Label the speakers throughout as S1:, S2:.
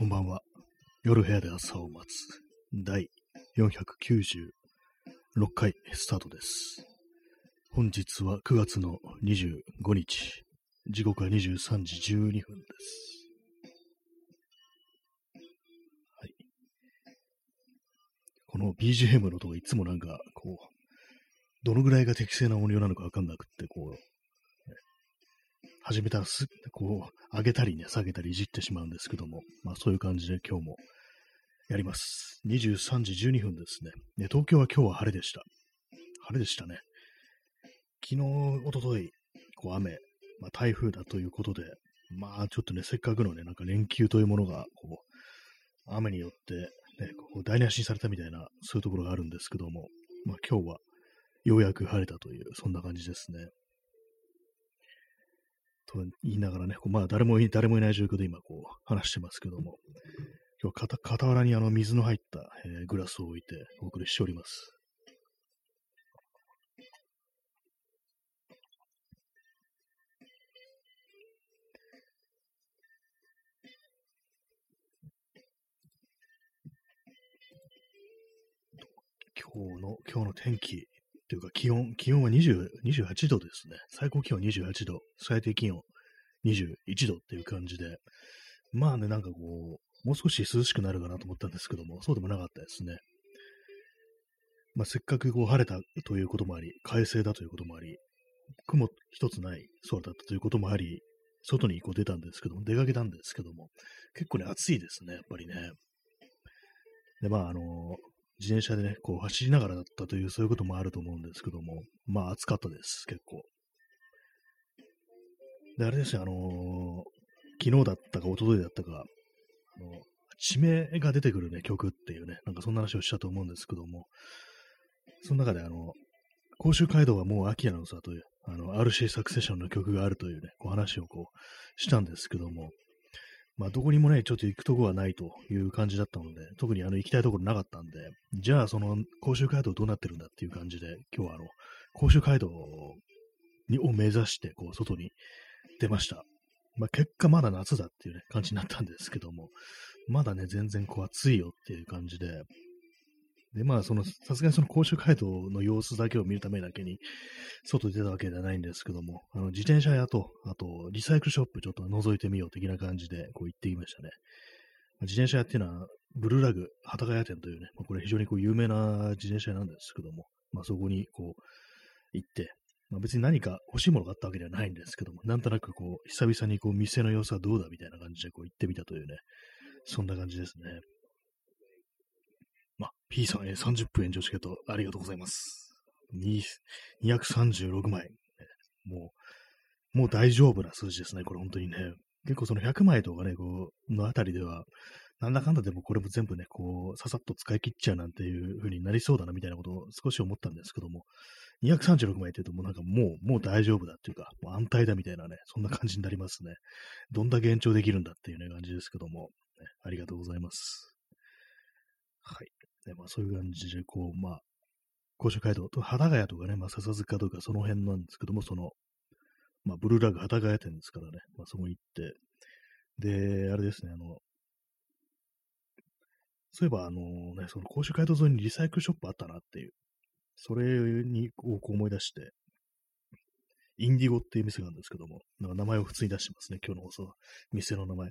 S1: こんばんは。夜部屋で朝を待つ。第496回スタートです。本日は9月の25日。時刻は23時12分です。はい。この BGM のとこいつもなんか、こう、どのぐらいが適正な音量なのかわかんなくって、こう、始めたらす、こう、上げたりね、下げたりいじってしまうんですけども、まあそういう感じで今日もやります。23時12分ですね。で東京は今日は晴れでした。晴れでしたね。昨日、おととい、こう雨、まあ台風だということで、まあちょっとね、せっかくのね、なんか連休というものが、こう、雨によって、ね、こう台無しにされたみたいな、そういうところがあるんですけども、まあ今日はようやく晴れたという、そんな感じですね。と言いながらね、こうまあ誰もい誰もいない状況で今こう話してますけども、今日は傍傍らにあの水の入った、えーグラスを置いてお送りしております。今日の、今日の天気というか気温、気温は20 28度ですね。最高気温28度、最低気温21度っていう感じで、まあね、なんかこう、もう少し涼しくなるかなと思ったんですけども、そうでもなかったですね。まあ、せっかくこう晴れたということもあり、快晴だということもあり、雲一つない空だったということもあり、外にこう出たんですけども、出かけたんですけども、結構ね、暑いですね、やっぱりね。で、まあ、あの自転車でね、こう走りながらだったという、そういうこともあると思うんですけども、まあ暑かったです、結構。で、あれですね、あのー昨日だったか一昨日だったか、あの、地名が出てくるね、曲っていうね、なんかそんな話をしたと思うんですけども、その中であの、甲州街道はもう秋なのさという、あの、RC サクセションの曲があるというね、こう話をこう、したんですけども、まあ、どこにもね、ちょっと行くとこはないという感じだったので、特にあの、行きたいところなかったんで、じゃあ、その、甲州街道どうなってるんだっていう感じで、今日はあの、甲州街道にを目指して、こう、外に出ました。まあ、結果まだ夏だっていうね、感じになったんですけども、まだね、全然こう暑いよっていう感じで、で、まあ、その、さすがにその甲州街道の様子だけを見るためだけに、外に出たわけではないんですけども、あの、自転車屋と、あと、リサイクルショップちょっと覗いてみよう的な感じで、こう行ってきましたね。自転車屋っていうのは、ブルーラグ、幡ヶ谷店というね、まあこれ非常にこう有名な自転車屋なんですけども、まあそこにこう行って、まあ別に何か欲しいものがあったわけではないんですけども、なんとなくこう、久々にこう店の様子はどうだみたいな感じでこう行ってみたというね、そんな感じですね。P さん、えー30分延長チケットありがとうございます。236枚。もう、もう大丈夫な数字ですね、これ本当にね。結構その100枚とかね、こう、のあたりでは、なんだかんだでもこれも全部ね、こう、ささっと使い切っちゃうなんていう風になりそうだなみたいなことを少し思ったんですけども、236枚って言うともうなんかもう、もう大丈夫だっていうか、もう安泰だみたいなね、そんな感じになりますね。どんだけ延長できるんだっていうね、感じですけども、ね、ありがとうございます。はい。ね、まあそういう感じで、こう、まあ、甲州街道と、幡ヶ谷とかね、まあ笹塚とかその辺なんですけども、その、まあ、ブルーラグ幡ヶ谷店ですからね、まあそこに行って、で、あれですね、あの、そういえば、あのね、その甲州街道沿いにリサイクルショップあったなっていう、それにこうこう思い出して、インディゴっていう店があるんですけども、なんか名前を普通に出してますね、今日の放送は、店の名前。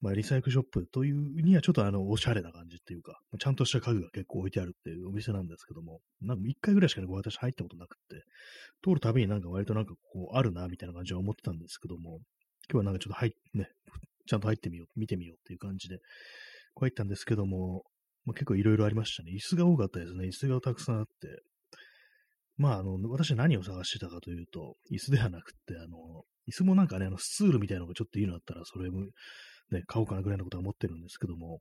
S1: まあ、リサイクルショップというにはちょっとあの、おしゃれな感じっていうか、ちゃんとした家具が結構置いてあるっていうお店なんですけども、なんか一回ぐらいしかね、私入ったことなくって、通るたびになんか割となんかこう、あるな、みたいな感じは思ってたんですけども、今日はなんかちょっと入っね、ちゃんと入ってみよう、見てみようっていう感じで、こう入ったんですけども、まあ、結構いろいろありましたね。椅子が多かったですね。椅子がたくさんあって。まあ、あの、私何を探してたかというと、椅子ではなくって、あの、椅子もなんかね、あの、スツールみたいなのがちょっといいのあったら、それも、ね、買おうかなぐらいのことは思ってるんですけども、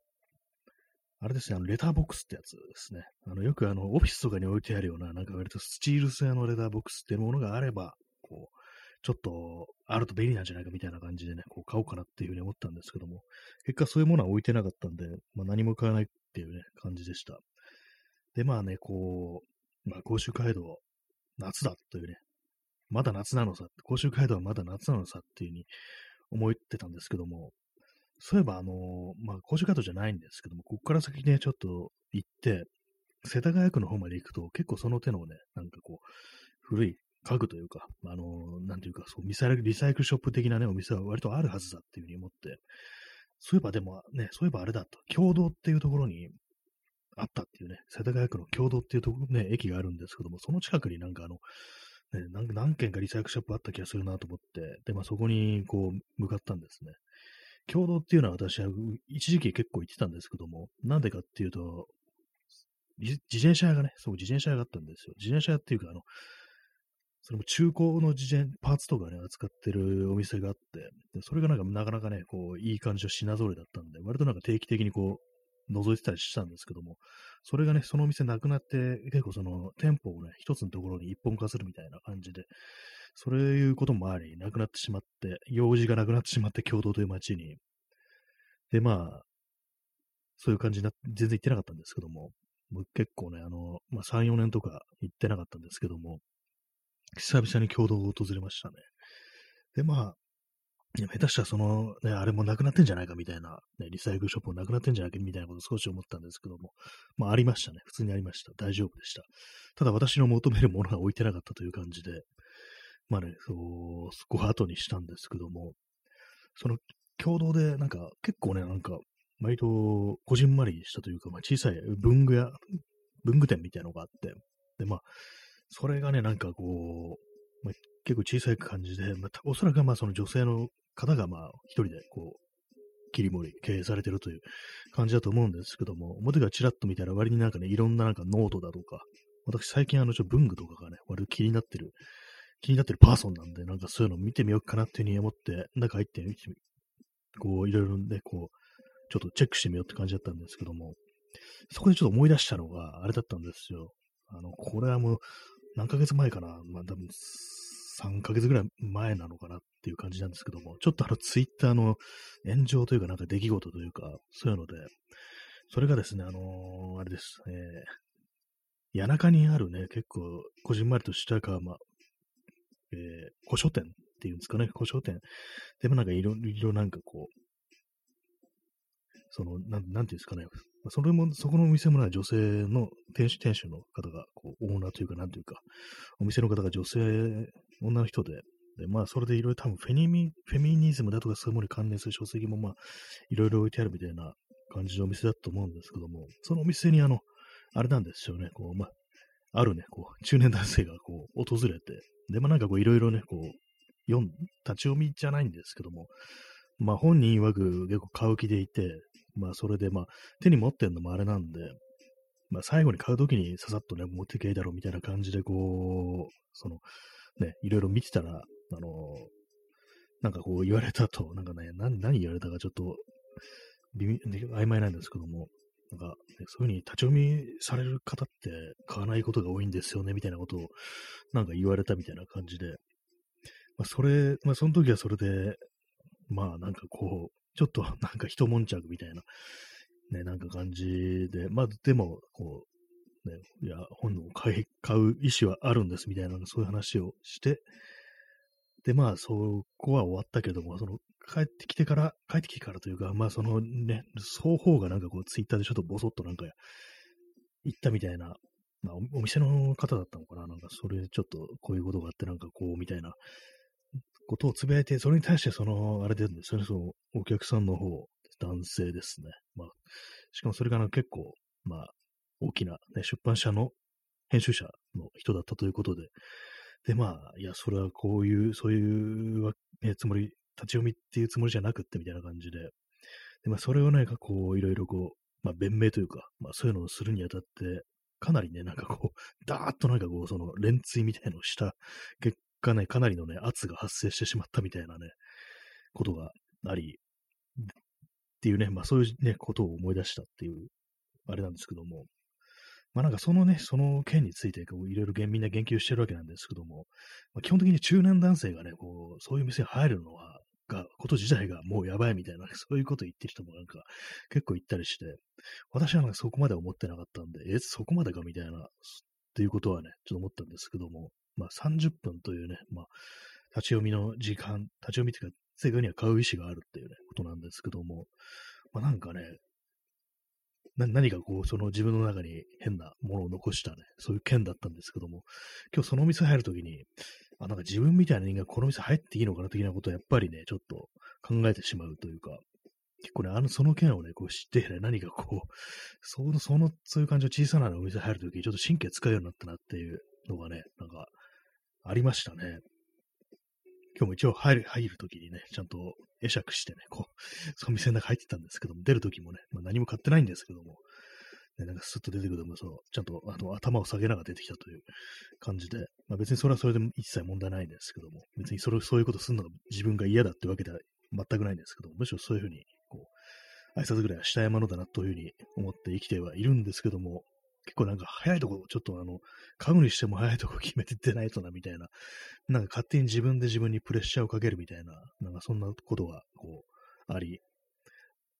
S1: あれですね、あの、レターボックスってやつですね。あの、よくあの、オフィスとかに置いてあるような、なんか割とスチール製のレターボックスっていうものがあれば、こう、ちょっと、あると便利なんじゃないかみたいな感じでね、こう買おうかなっていうふうに思ったんですけども、結果そういうものは置いてなかったんで、まあ何も買わないっていうね、感じでした。で、まあね、こう、まあ甲州街道、夏だというね、まだ夏なのさ、甲州街道はまだ夏なのさっていうふうに思ってたんですけども、そういえば、あの、まあ、甲子カートじゃないんですけども、ここから先ね、ちょっと行って、世田谷区の方まで行くと、結構その手のね、なんかこう、古い家具というか、あの、なんていうか、そう、ミサイルリサイクルショップ的なね、お店は割とあるはずだっていうふうに思って、そういえばでもね、そういえばあれだと、共同っていうところにあったっていうね、世田谷区の共同っていうところね、駅があるんですけども、その近くになんかあの、ね、何何軒かリサイクルショップあった気がするなと思って、で、まあそこにこう向かったんですね。共同っていうのは私は一時期結構行ってたんですけども、なんでかっていうと、自転車屋がね、そう、自転車屋があったんですよ。自転車屋っていうか、あの、それも中古の自転、パーツとかね、扱ってるお店があって、でそれがなんかなかなかね、こう、いい感じの品揃えだったんで、割となんか定期的にこう、覗いてたりしたんですけども、それがね、そのお店なくなって、結構その店舗をね、一つのところに一本化するみたいな感じで、そういうこともあり、なくなってしまって、用事がなくなってしまって、共同という街に。で、まあ、そういう感じになって、全然行ってなかったんですけども、もう結構ね、あの、まあ、3、4年とか行ってなかったんですけども、久々に共同を訪れましたね。で、まあ、いや下手したらその、ね、あれもなくなってんじゃないかみたいな、ね、リサイクルショップもなくなってんじゃないかみたいなことを少し思ったんですけども、まあありましたね。普通にありました。大丈夫でした。ただ私の求めるものが置いてなかったという感じで、まあね、そう、ご後にしたんですけども、その共同でなんか結構ね、なんか、割とこじんまりしたというか、まあ小さい文具屋、文具店みたいなのがあって、で、まあ、それがね、なんかこう、まあ、結構小さい感じで、まあ、おそらくまあその女性の方がまあ一人でこう、切り盛り、経営されてるという感じだと思うんですけども、表がちらっと見たら割になんかね、いろんななんかノートだとか、私最近あの、ちょ文具とかがね、割と気になってる、気になってるパーソンなんで、なんかそういうの見てみようかなっていうふうに思って、中入ってみて、こう、いろいろね、こう、ちょっとチェックしてみようって感じだったんですけども、そこでちょっと思い出したのが、あれだったんですよ。あの、これはもう、何ヶ月前かな？まあ多分、3ヶ月ぐらい前なのかなっていう感じなんですけども、ちょっとあのツイッターの炎上というかなんか出来事というか、そういうので、それがですね、あのー、あれです、えー、谷中にあるね、結構、こじんまりとしたか、まあ、えー、古書店っていうんですかね、古書店。でもなんかいろいろなんかこう、その、なん、なんていうんですかね。それも、そこのお店もな女性の店主、店主の方が、こう、オーナーというか、なんというか、お店の方が女性、女の人で、で、まあ、それでいろいろ多分フェニミ、フェミニズムだとかそういうものに関連する書籍も、まあ、いろいろ置いてあるみたいな感じのお店だと思うんですけども、そのお店にあの、あれなんですよね、こう、まあ、あるね、こう、中年男性がこう、訪れて、で、まあなんかこう、いろいろね、こう、読ん、立ち読みじゃないんですけども、まあ本人曰く結構買う気でいて、まあ、それで、まあ、手に持ってんのもあれなんで、まあ、最後に買うときにささっとね、持ってけいだろうみたいな感じで、こう、その、ね、いろいろ見てたら、あの、なんかこう言われたと、なんかね、何、何言われたかちょっと、微妙、曖昧なんですけども、なんか、ね、そういうふうに立ち読みされる方って買わないことが多いんですよね、みたいなことを、なんか言われたみたいな感じで、まあ、それ、まあ、その時はそれで、まあ、なんかこう、ちょっとなんか一悶着みたいな、ね、なんか感じで、まあでも、こう、ね、いや、本を買い、買う意思はあるんですみたいな、そういう話をして、で、まあ、そこは終わったけども、その、帰ってきてから、帰ってきてからというか、まあ、そのね、双方がなんかこう、ツイッターでちょっとボソッとなんか、言ったみたいな、まあお、店の方だったのかななんか、それちょっと、こういうことがあって、なんかこう、みたいなことをつぶやいて、それに対してその、あれでですね、その、お客さんの方、男性ですね。まあ、しかもそれが結構、まあ、大きな、ね、出版社の編集者の人だったということで、で、まあ、いや、それはこういう、そういう、つもり、立ち読みっていうつもりじゃなくってみたいな感じで、で、まあ、それをね、こう、いろいろこう、まあ、弁明というか、まあ、そういうのをするにあたって、かなりね、なんかこう、ダーッとなんかこう、その、連追みたいのをした結かね、かなりのね、圧が発生してしまったみたいなね、ことがあり、っていうね、まあそういうね、ことを思い出したっていう、あれなんですけども、まあなんかそのね、その件についてこういろいろみんな言及してるわけなんですけども、まあ、基本的に中年男性がね、こう、そういう店に入るのは、が、こと自体がもうやばいみたいな、そういうこと言ってる人もなんか結構言ったりして、私はなんかそこまで思ってなかったんで、え、そこまでかみたいな、っていうことはね、ちょっと思ったんですけども、まあ、30分というね、まあ、立ち読みの時間、立ち読みっていうか、正確には買う意思があるっていうね、ことなんですけども、まあなんかね、な何かこう、その自分の中に変なものを残したね、そういう件だったんですけども、今日そのお店入るときに、あ、なんか自分みたいな人間この店入っていいのかな的なことをやっぱりね、ちょっと考えてしまうというか、結構ね、あの、その件をね、こう知ってね、何かこう、その、その、そういう感じの小さなお店入るとき、ちょっと神経使うようになったなっていうのがね、なんか、ありましたね。今日も一応入る、入るときにね、ちゃんと会釈してね、こう、その店の中入ってたんですけども、出るときもね、まあ、何も買ってないんですけども、ね、なんかスッと出てくると、そう、ちゃんとあの頭を下げながら出てきたという感じで、まあ、別にそれはそれで一切問題ないんですけども、別にそれそういうことするのが自分が嫌だってわけでは全くないんですけども、むしろそういうふうに、こう、挨拶ぐらいはしたいものだなというふうに思って生きてはいるんですけども、結構なんか早いとこ、ちょっとあの、買うにしても早いとこ決めて出ないとな、みたいな、なんか勝手に自分で自分にプレッシャーをかけるみたいな、なんかそんなことが、こう、あり、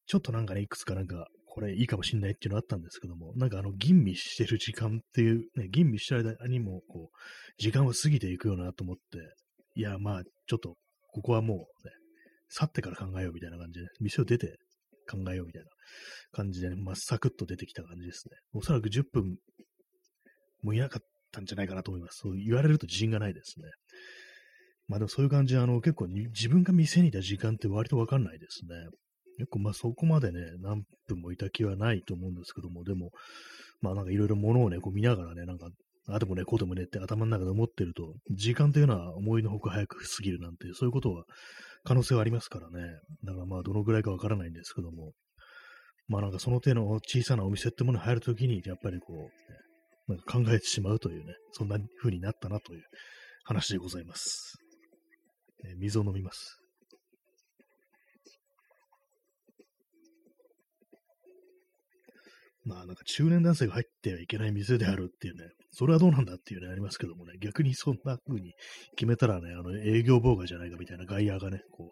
S1: ちょっとなんかね、いくつかなんか、これいいかもしんないっていうのあったんですけども、なんかあの、吟味してる時間っていう、ね、吟味してる間にも、こう、時間は過ぎていくようなと思って、いや、まあ、ちょっと、ここはもう、ね、去ってから考えようみたいな感じで、店を出て考えようみたいな感じで、ね、まあ、サクッと出てきた感じですね。おそらく10分もいなかったんじゃないかなと思います。そう言われると自信がないですね。まあでもそういう感じで、あの、結構自分が店にいた時間って割とわかんないですね。結構まあそこまでね、何分もいた気はないと思うんですけども、でも、まあなんかいろいろ物をね、こう見ながらね、なんか、あでもね、こうでもねって頭の中で思ってると、時間というのは思いのほか早く過ぎるなんて、そういうことは可能性はありますからね。だからまあどのぐらいかわからないんですけども、まあなんかその手の小さなお店ってものに入るときに、やっぱりこう、ね、なんか考えてしまうというね、そんな風になったなという話でございます。え水を飲みます。まあなんか中年男性が入ってはいけない店であるっていうね、それはどうなんだっていうね、ありますけどもね、逆にそんな風に決めたらね、あの営業妨害じゃないかみたいな外野がね、こう、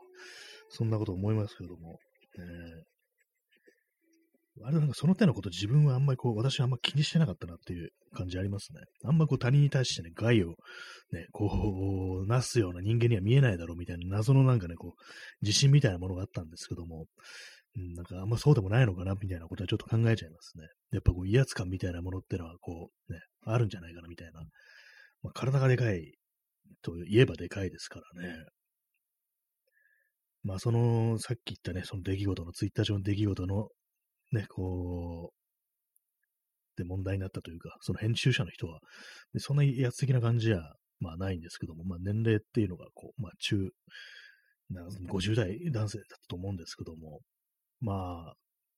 S1: そんなこと思いますけども、えー、あれなんかその手のこと自分はあんまりこう、私はあんま気にしてなかったなっていう感じありますね。あんまこう他人に対してね、害をね、こう、なすような人間には見えないだろうみたいな謎のなんかね、こう、自信みたいなものがあったんですけども、うん、なんかあんまそうでもないのかなみたいなことはちょっと考えちゃいますね。やっぱこう威圧感みたいなものってのはこう、ね、あるんじゃないかなみたいな。まあ、体がでかいと言えばでかいですからね。まあその、さっき言ったね、その出来事の、ツイッター上の出来事のね、こう、で問題になったというか、その編集者の人は、そんな威圧的な感じじゃ、まあないんですけども、まあ年齢っていうのが、こう、まあ中、50代男性だったと思うんですけども、まあ、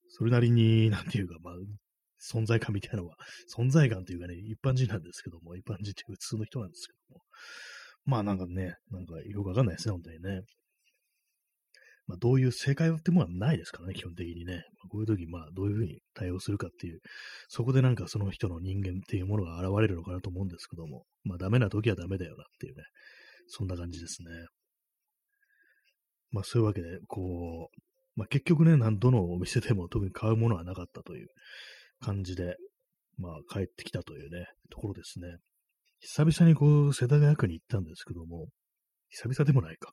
S1: それなりに、なんていうか、まあ、存在感みたいなのは、存在感というかね、一般人なんですけども、一般人って普通の人なんですけども、まあなんかね、なんかよくわかんないですね、本当にね。まあ、どういう正解ってものはないですからね、基本的にね。こういう時、まあ、どういうふうに対応するかっていう、そこでなんかその人の人間っていうものが現れるのかなと思うんですけども、まあ、ダメな時はダメだよなっていうね、そんな感じですね。まあ、そういうわけで、こう、まあ、結局ね、どのお店でも特に買うものはなかったという感じで、まあ、帰ってきたというね、ところですね。久々にこう、世田谷区に行ったんですけども、久々でもないか。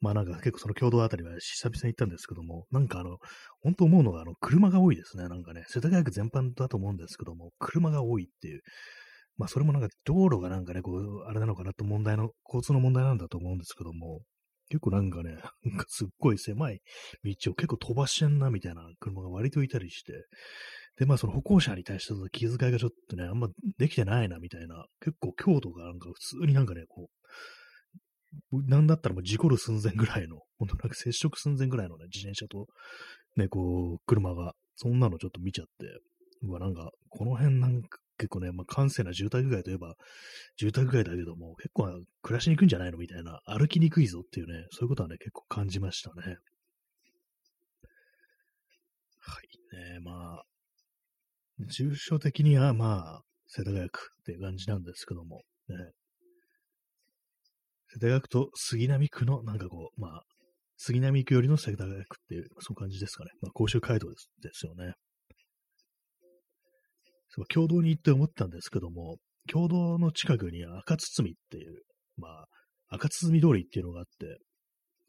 S1: まあなんか結構その共同あたりは久々に行ったんですけども、なんかあの、本当思うのがあの、車が多いですね。なんかね、世田谷区全般だと思うんですけども、車が多いっていう。まあそれもなんか道路がなんかね、こう、あれなのかなと問題の、交通の問題なんだと思うんですけども、結構なんかね、なんかすっごい狭い道を結構飛ばしてんなみたいな車が割といたりして、で、まあその歩行者に対しての気遣いがちょっとね、あんまできてないなみたいな、結構強度がなんか普通になんかね、こう、なんだったらもう事故る寸前ぐらいの、本当なんか接触寸前ぐらいのね、自転車と、ね、こう、車が、そんなのちょっと見ちゃって、うわ、なんか、この辺なんか結構ね、まあ、閑静な住宅街といえば、住宅街だけども、結構暮らしにくいんじゃないのみたいな、歩きにくいぞっていうね、そういうことはね、結構感じましたね。はい、ね、まあ、住所的にはまあ、世田谷区っていう感じなんですけども、ね、世田谷区と杉並区の、なんかこう、まあ、杉並区よりの世田谷区っていう、そういう感じですかね。まあ、甲州街道ですですよね。共同に行って思ったんですけども、共同の近くに赤堤っていう、まあ、赤堤通りっていうのがあって、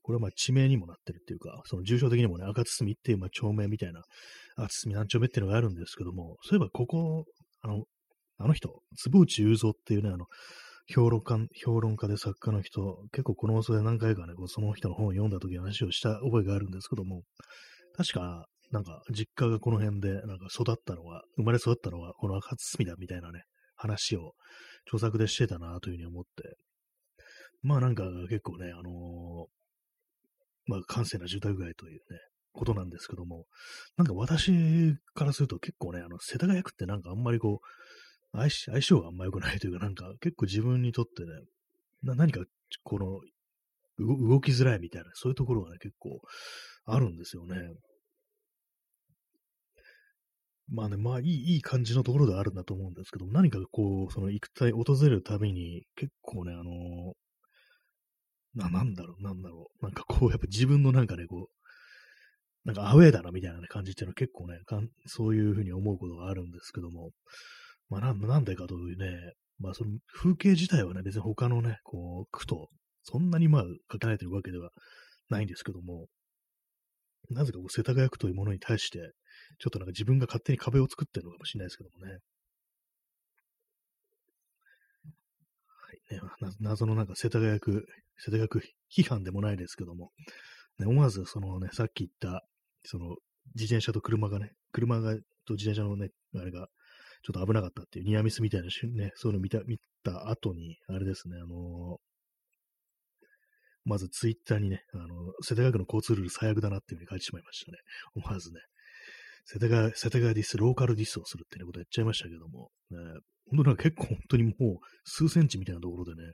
S1: これはまあ地名にもなってるっていうか、その住所的にもね、赤堤っていうまあ町名みたいな、赤堤何丁目っていうのがあるんですけども、そういえばここ、あの、あの人、坪内雄三っていうね、あの、評論家、評論家で作家の人、結構この放送で何回かね、こうその人の本を読んだ時の話をした覚えがあるんですけども、確か、なんか、実家がこの辺で、なんか育ったのは、生まれ育ったのは、この赤堤だみたいなね、話を、著作でしてたなというふうに思って、まあなんか結構ね、あのー、まあ閑静な住宅街というね、ことなんですけども、なんか私からすると結構ね、あの、世田谷区ってなんかあんまりこう、相相性があんま良くないというか、なんか結構自分にとってね、な何かこの、動きづらいみたいな、そういうところがね、結構あるんですよね。まあね、まあいい、いい感じのところであるんだと思うんですけど、何かこう、その行くたい、訪れるたびに、結構ね、あのー、な、なんだろう、なんだろう。なんかこう、やっぱ自分のなんかね、こう、なんかアウェーだなみたいな、感じっていうのは結構ねかん、そういうふうに思うことがあるんですけども、まあなん、なんでかというね、まあその風景自体はね、別に他のね、こう、区と、そんなにまあ、書かれてるわけではないんですけども、なぜかこう世田谷区というものに対して、ちょっとなんか自分が勝手に壁を作ってるのかもしれないですけどもね。はいね、謎のなんか世田谷区、世田谷区批判でもないですけども、ね、思わずそのね、さっき言った、その自転車と車がね、車がと自転車のね、あれがちょっと危なかったっていうニアミスみたいなね、そういうの見た、見た後に、あれですね、あのまずツイッターにね、あの、世田谷区の交通ルール最悪だなっていうふうに書いてしまいましたね。思わずね。世田谷、世田谷ディス、ローカルディスをするっていうことやっちゃいましたけども、ね、本当なんか結構本当にもう数センチみたいなところでね、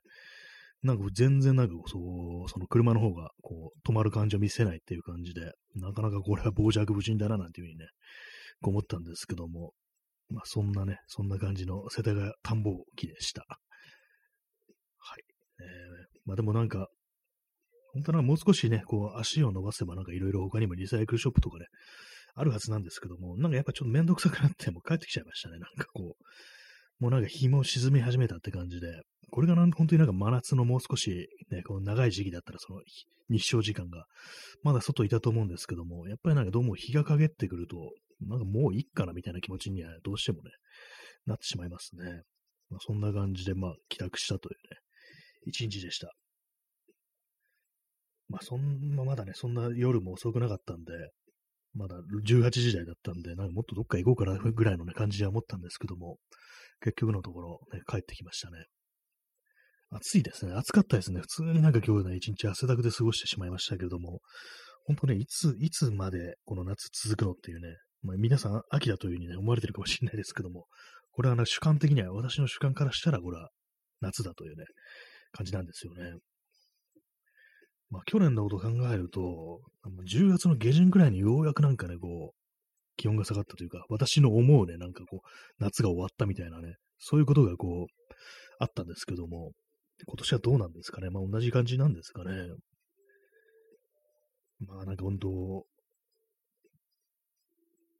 S1: なんか全然なんかそう、その車の方がこう止まる感じを見せないっていう感じで、なかなかこれは傍若無人だななんていうふうにね、思ったんですけども、まあそんなね、そんな感じの世田谷田んぼ機でした。はい。えー、まあでもなんか、本当はもう少しね、こう足を伸ばせばなんかいろいろ他にもリサイクルショップとかね、あるはずなんですけども、なんかやっぱちょっとめんどくさくなってもう帰ってきちゃいましたね。なんかこう、もうなんか日も沈み始めたって感じで、これがなん本当になんか真夏のもう少しね、こう長い時期だったらその日照時間がまだ外いたと思うんですけども、やっぱりなんかどうも日が陰ってくると、なんかもういいかなみたいな気持ちにはどうしてもね、なってしまいますね。まあ、そんな感じでまあ帰宅したというね、一日でした。まあそんな、まだね、そんな夜も遅くなかったんで、まだ18時台だったんで、なんかもっとどっか行こうかなぐらいの、ね、感じは思ったんですけども、結局のところ、ね、帰ってきましたね。暑いですね。暑かったですね。普通になんか今日ね、一日汗だくで過ごしてしまいましたけれども、本当ね、いつ、いつまでこの夏続くのっていうね、まあ、皆さん秋だというふうにね、思われてるかもしれないですけども、これはね、主観的には、私の主観からしたら、これは夏だというね、感じなんですよね。まあ、去年のことを考えると、10月の下旬くらいにようやくなんかね、こう、気温が下がったというか、私の思うね、なんかこう、夏が終わったみたいなね、そういうことがこう、あったんですけども、今年はどうなんですかね？まあ同じ感じなんですかね？まあなんか本当、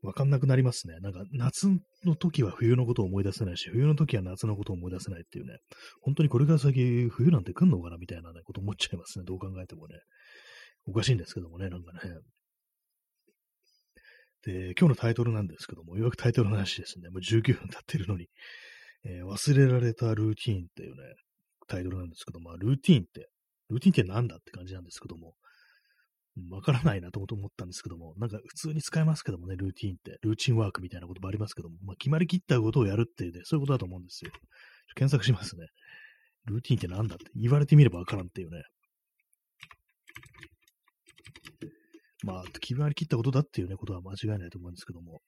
S1: わかんなくなりますね。なんか夏の時は冬のことを思い出せないし、冬の時は夏のことを思い出せないっていうね、本当にこれから先冬なんて来んのかなみたいな、ね、こと思っちゃいますね。どう考えてもね。おかしいんですけどもね、なんかね。で、今日のタイトルなんですけども、ようやくタイトルの話ですね。もう19分経ってるのに、えー、忘れられたルーティーンっていうね、タイトルなんですけども、ルーティーンって、ルーティーンって何だって感じなんですけども、わからないなと思ったんですけども、なんか普通に使えますけどもね、ルーティンって、ルーチンワークみたいなこともありますけども、まあ、決まりきったことをやるっていうね、そういうことだと思うんですよ。検索しますね。ルーティンって何だって言われてみればわからんっていうね。まあ、決まりきったことだっていうね、ことは間違いないと思うんですけども。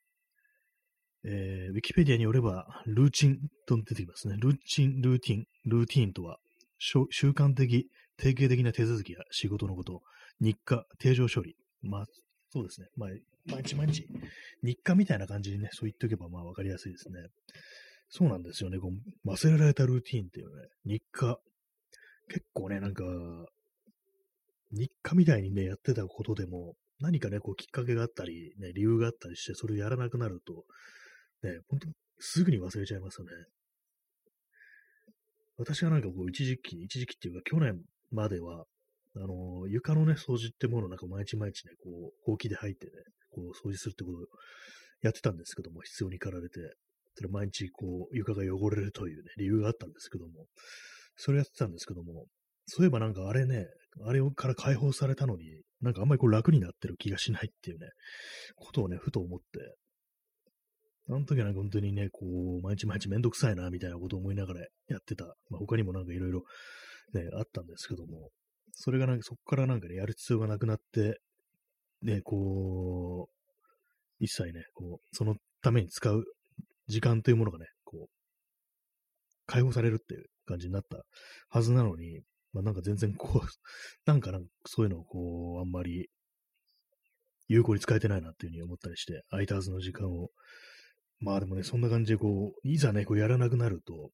S1: えー、ウィキペディアによれば、ルーチンと出てきますね。ルーチン、ルーティン、ルーティンとは、習慣的、定型的な手続きや仕事のこと、日課、定常処理。まあ、そうですね。まあ、毎日毎日、日課みたいな感じにね、そう言っておけばまあわかりやすいですね。そうなんですよね。こう忘れられたルーティーンっていうね、日課。結構ね、なんか、日課みたいにね、やってたことでも、何かね、こうきっかけがあったり、ね、理由があったりして、それをやらなくなると、ね、本当すぐに忘れちゃいますよね。私はなんかこう、一時期、一時期っていうか、去年までは、あの、床のね、掃除ってものをなんか毎日毎日ね、こう、ほうきで入ってね、こう、掃除するってことをやってたんですけども、必要に駆られて、それ毎日こう、床が汚れるというね、理由があったんですけども、それやってたんですけども、そういえばなんかあれね、あれから解放されたのに、なんかあんまりこう楽になってる気がしないっていうね、ことをね、ふと思って、あの時はなんか本当にね、こう、毎日毎日めんどくさいな、みたいなことを思いながらやってた。まあ、他にもなんかいろいろね、あったんですけども、それがなんかそこからなんかね、やる必要がなくなって、ね、こう、一切ね、こう、そのために使う時間というものがね、こう、解放されるっていう感じになったはずなのに、まあなんか全然こう、なんかなんかそういうのをこう、あんまり有効に使えてないなっていうふうに思ったりして、空いたはずの時間を。まあでもね、そんな感じでこう、いざね、こうやらなくなると、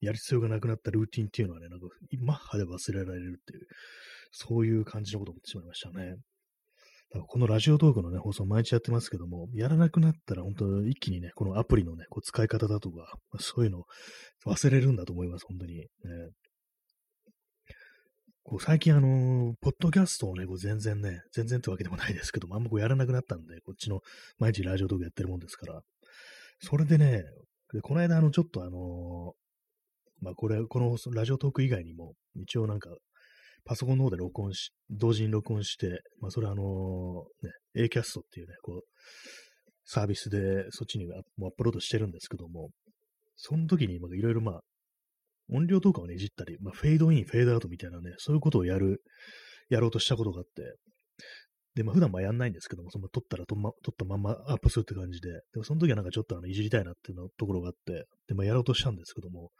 S1: やる必要がなくなったルーティンっていうのはね、なんか、マッハで忘れられるっていう、そういう感じのことを思ってしまいましたね。このラジオトークのね、放送毎日やってますけども、やらなくなったら本当一気にね、このアプリのね、こう使い方だとか、そういうの忘れるんだと思います、本当に。ね、こう最近あのー、ポッドキャストをね、こう全然ね、全然ってわけでもないですけども、あんまこうやらなくなったんで、こっちの毎日ラジオトークやってるもんですから、それでね、でこの間あの、ちょっとあのー、まあこれ、このラジオトーク以外にも、一応なんかパソコンの方で録音し、同時に録音して、まあ、それあのね、Acast っていうね、こう、サービスでそっちにもアップロードしてるんですけども、その時にいろいろまあ、音量とかをね、いじったり、まあ、フェードイン、フェードアウトみたいなね、そういうことをやる、やろうとしたことがあって、で、まあ、普段まあやんないんですけども、その撮ったら撮,、ま、撮ったままアップするって感じで、でもその時はなんかちょっとあのいじりたいなっていうのところがあって、で、まあやろうとしたんですけども、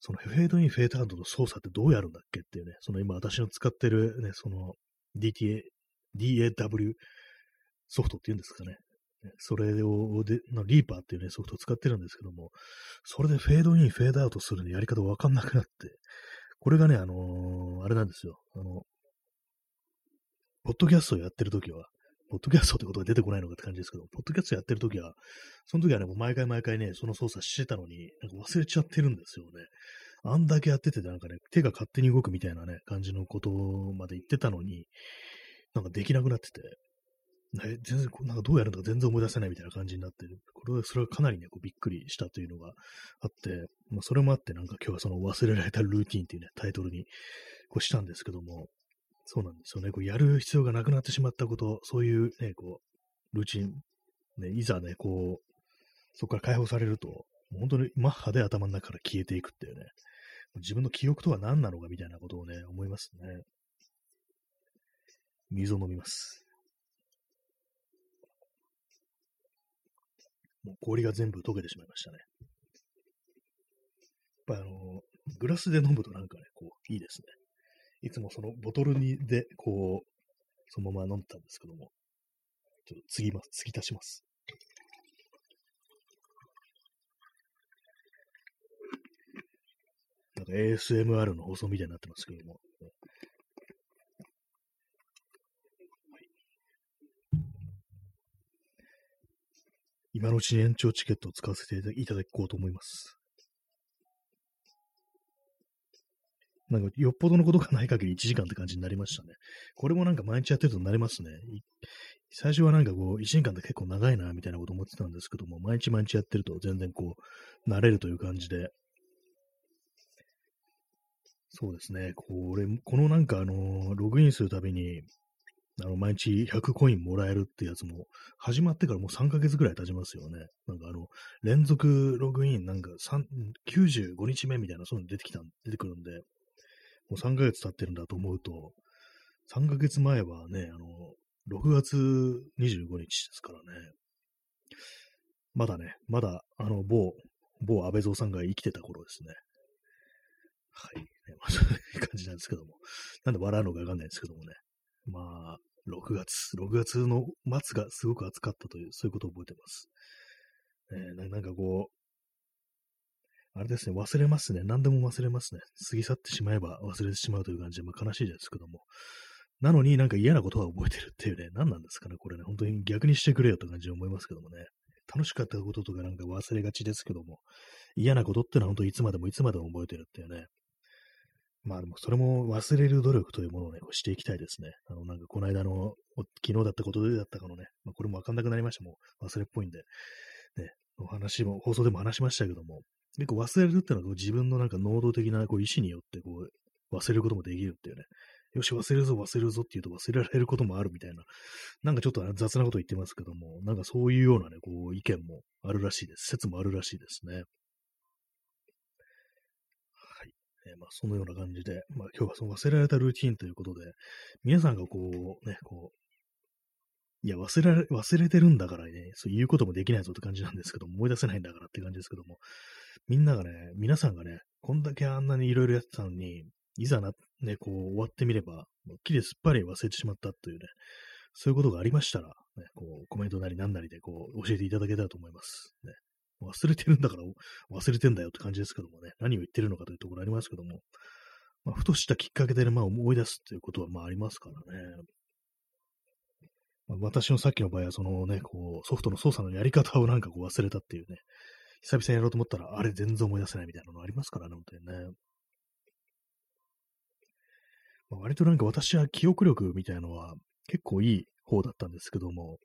S1: そのフェードイン、フェードアウトの操作ってどうやるんだっけっていうね、その今私の使ってるね、その DTA、DAW ソフトっていうんですかね。それを、で、リーパーっていうね、ソフトを使ってるんですけども、それでフェードイン、フェードアウトするのやり方わかんなくなって、これがね、あのー、あれなんですよ。あの、ポッドキャストをやってるときは、ポッドキャストってことが出てこないのかって感じですけど、ポッドキャストやってるときは、その時はね、もう毎回毎回ね、その操作してたのに、なんか忘れちゃってるんですよね。あんだけやってて、なんかね、手が勝手に動くみたいなね、感じのことまで言ってたのに、なんかできなくなってて、ね、全然、なんかどうやるのか全然思い出せないみたいな感じになって、これは、それはかなりね、こうびっくりしたというのがあって、まあ、それもあって、なんか今日はその忘れられたルーティンっていうね、タイトルにこうしたんですけども、そうなんですよね。こうやる必要がなくなってしまったこと、そういうね、こう、ルーチン、ね、いざね、こう、そこから解放されると、本当にマッハで頭の中から消えていくっていうね、自分の記憶とは何なのかみたいなことをね、思いますね。水を飲みます。もう氷が全部溶けてしまいましたね。やっぱあの、グラスで飲むとなんかね、こう、いいですね。いつもそのボトルにで、こう、そのまま飲んでたんですけども、ちょっと継ぎます、継ぎ足します。なんか ASMR の放送みたいになってますけども。今のうちに延長チケットを使わせていただこうと思います。なんか、よっぽどのことがない限り1時間って感じになりましたね。これもなんか毎日やってるとなりますね。最初はなんかこう、1時間って結構長いな、みたいなこと思ってたんですけども、毎日毎日やってると全然こう、慣れるという感じで。そうですね。これ、このなんかあの、ログインするたびに、あの、毎日100コインもらえるってやつも、始まってからもう3ヶ月ぐらい経ちますよね。なんかあの、連続ログインなんか95日目みたいな、そういうの出てきた、出てくるんで、もう3ヶ月経ってるんだと思うと、3ヶ月前はね、あの、6月25日ですからね。まだね、まだ、あの、某、某安倍蔵さんが生きてた頃ですね。はい。まあ、そういう感じなんですけども。なんで笑うのかわかんないんですけどもね。まあ、6月、6月の末がすごく暑かったという、そういうことを覚えてます。えー、なんかこう、あれですね、忘れますね。何でも忘れますね。過ぎ去ってしまえば忘れてしまうという感じで、まあ、悲しいですけども。なのになんか嫌なことは覚えてるっていうね、何なんですかね、これね、本当に逆にしてくれよという感じで思いますけどもね。楽しかったこととかなんか忘れがちですけども、嫌なことってのは本当にいつまでもいつまでも覚えてるっていうね。まあでもそれも忘れる努力というものをね、こうしていきたいですね。あの、なんかこの間の、昨日だったことでだったかのね、まあ、これもわかんなくなりました。もう忘れっぽいんで、ね、お話も、放送でも話しましたけども、結構忘れるっていうのは自分のなんか能動的なこう意思によってこう忘れることもできるっていうね。よし、忘れるぞ、忘れるぞって言うと忘れられることもあるみたいな。なんかちょっと雑なこと言ってますけども、なんかそういうようなね、こう意見もあるらしいです。説もあるらしいですね。えー、まあ、そのような感じで、まあ、今日はその忘れられたルーティンということで、皆さんがこう、ね、こう、いや、忘れられ、忘れてるんだからね、そういうこともできないぞって感じなんですけど、思い出せないんだからって感じですけども、みんながね、皆さんがね、こんだけあんなにいろいろやってたのに、いざな、ね、こう、終わってみれば、きれすっぱり忘れてしまったというね、そういうことがありましたら、ね、こう、コメントなり何なりで、こう、教えていただけたらと思います。ね。忘れてるんだから忘れてんだよって感じですけどもね、何を言ってるのかというところありますけども、まあ、ふとしたきっかけで、ね、まあ、思い出すっていうことはまあありますからね。まあ、私のさっきの場合は、そのね、こう、ソフトの操作のやり方をなんかこう忘れたっていうね、久々にやろうと思ったら、あれ全然思い出せないみたいなのありますからね、本当にね。まあ、割となんか私は記憶力みたいのは結構いい方だったんですけども、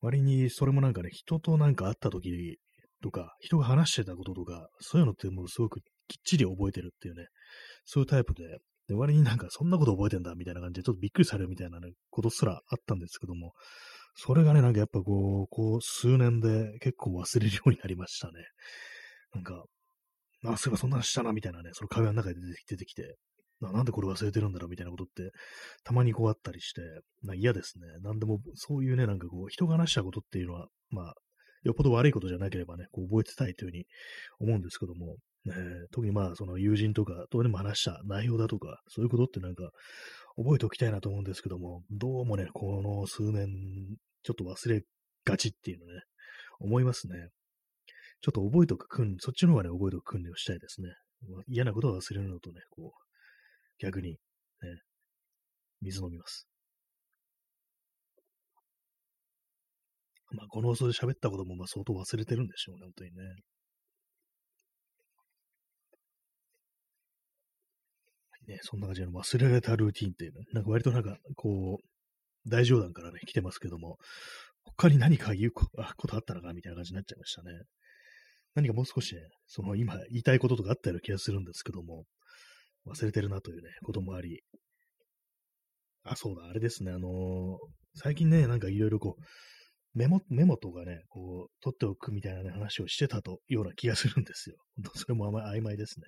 S1: 割にそれもなんかね、人となんか会った時とか、人が話してたこととか、そういうのってもうすごくきっちり覚えてるっていうね、そういうタイプで、で、割になんかそんなこと覚えてんだみたいな感じで、ちょっとびっくりされるみたいな、ね、ことすらあったんですけども、それがね、なんかやっぱこう、こう数年で結構忘れるようになりましたね。なんか、あ、そういえばそんなのしたな、みたいなね、その会話の中で出てきて、なんでこれ忘れてるんだろうみたいなことって、たまにこうあったりして、な嫌ですね。なんでも、そういうね、なんかこう、人が話したことっていうのは、まあ、よっぽど悪いことじゃなければね、こう覚えてたいというふうに思うんですけども、ね、特にまあ、その友人とか、どうでも話した内容だとか、そういうことってなんか、覚えておきたいなと思うんですけども、どうもね、この数年、ちょっと忘れがちっていうのね、思いますね。ちょっと覚えておく訓練、そっちの方がね、覚えておく訓練をしたいですね。嫌なことを忘れるのとね、こう、逆に、ね、水飲みます。まあ、この放送で喋ったこともまあ相当忘れてるんでしょうね、本当にね。ね、そんな感じで忘れられたルーティンっていうの、なんか割となんか、こう、大冗談からね、来てますけども、他に何か言うことあったのかみたいな感じになっちゃいましたね。何かもう少しね、その今言いたいこととかあったような気がするんですけども、忘れてるなというね、こともあり。あ、そうだ、あれですね、あのー、最近ね、なんかいろいろこう、メモ、メモとかね、こう、取っておくみたいなね、話をしてたというような気がするんですよ。本当それもあま曖昧ですね。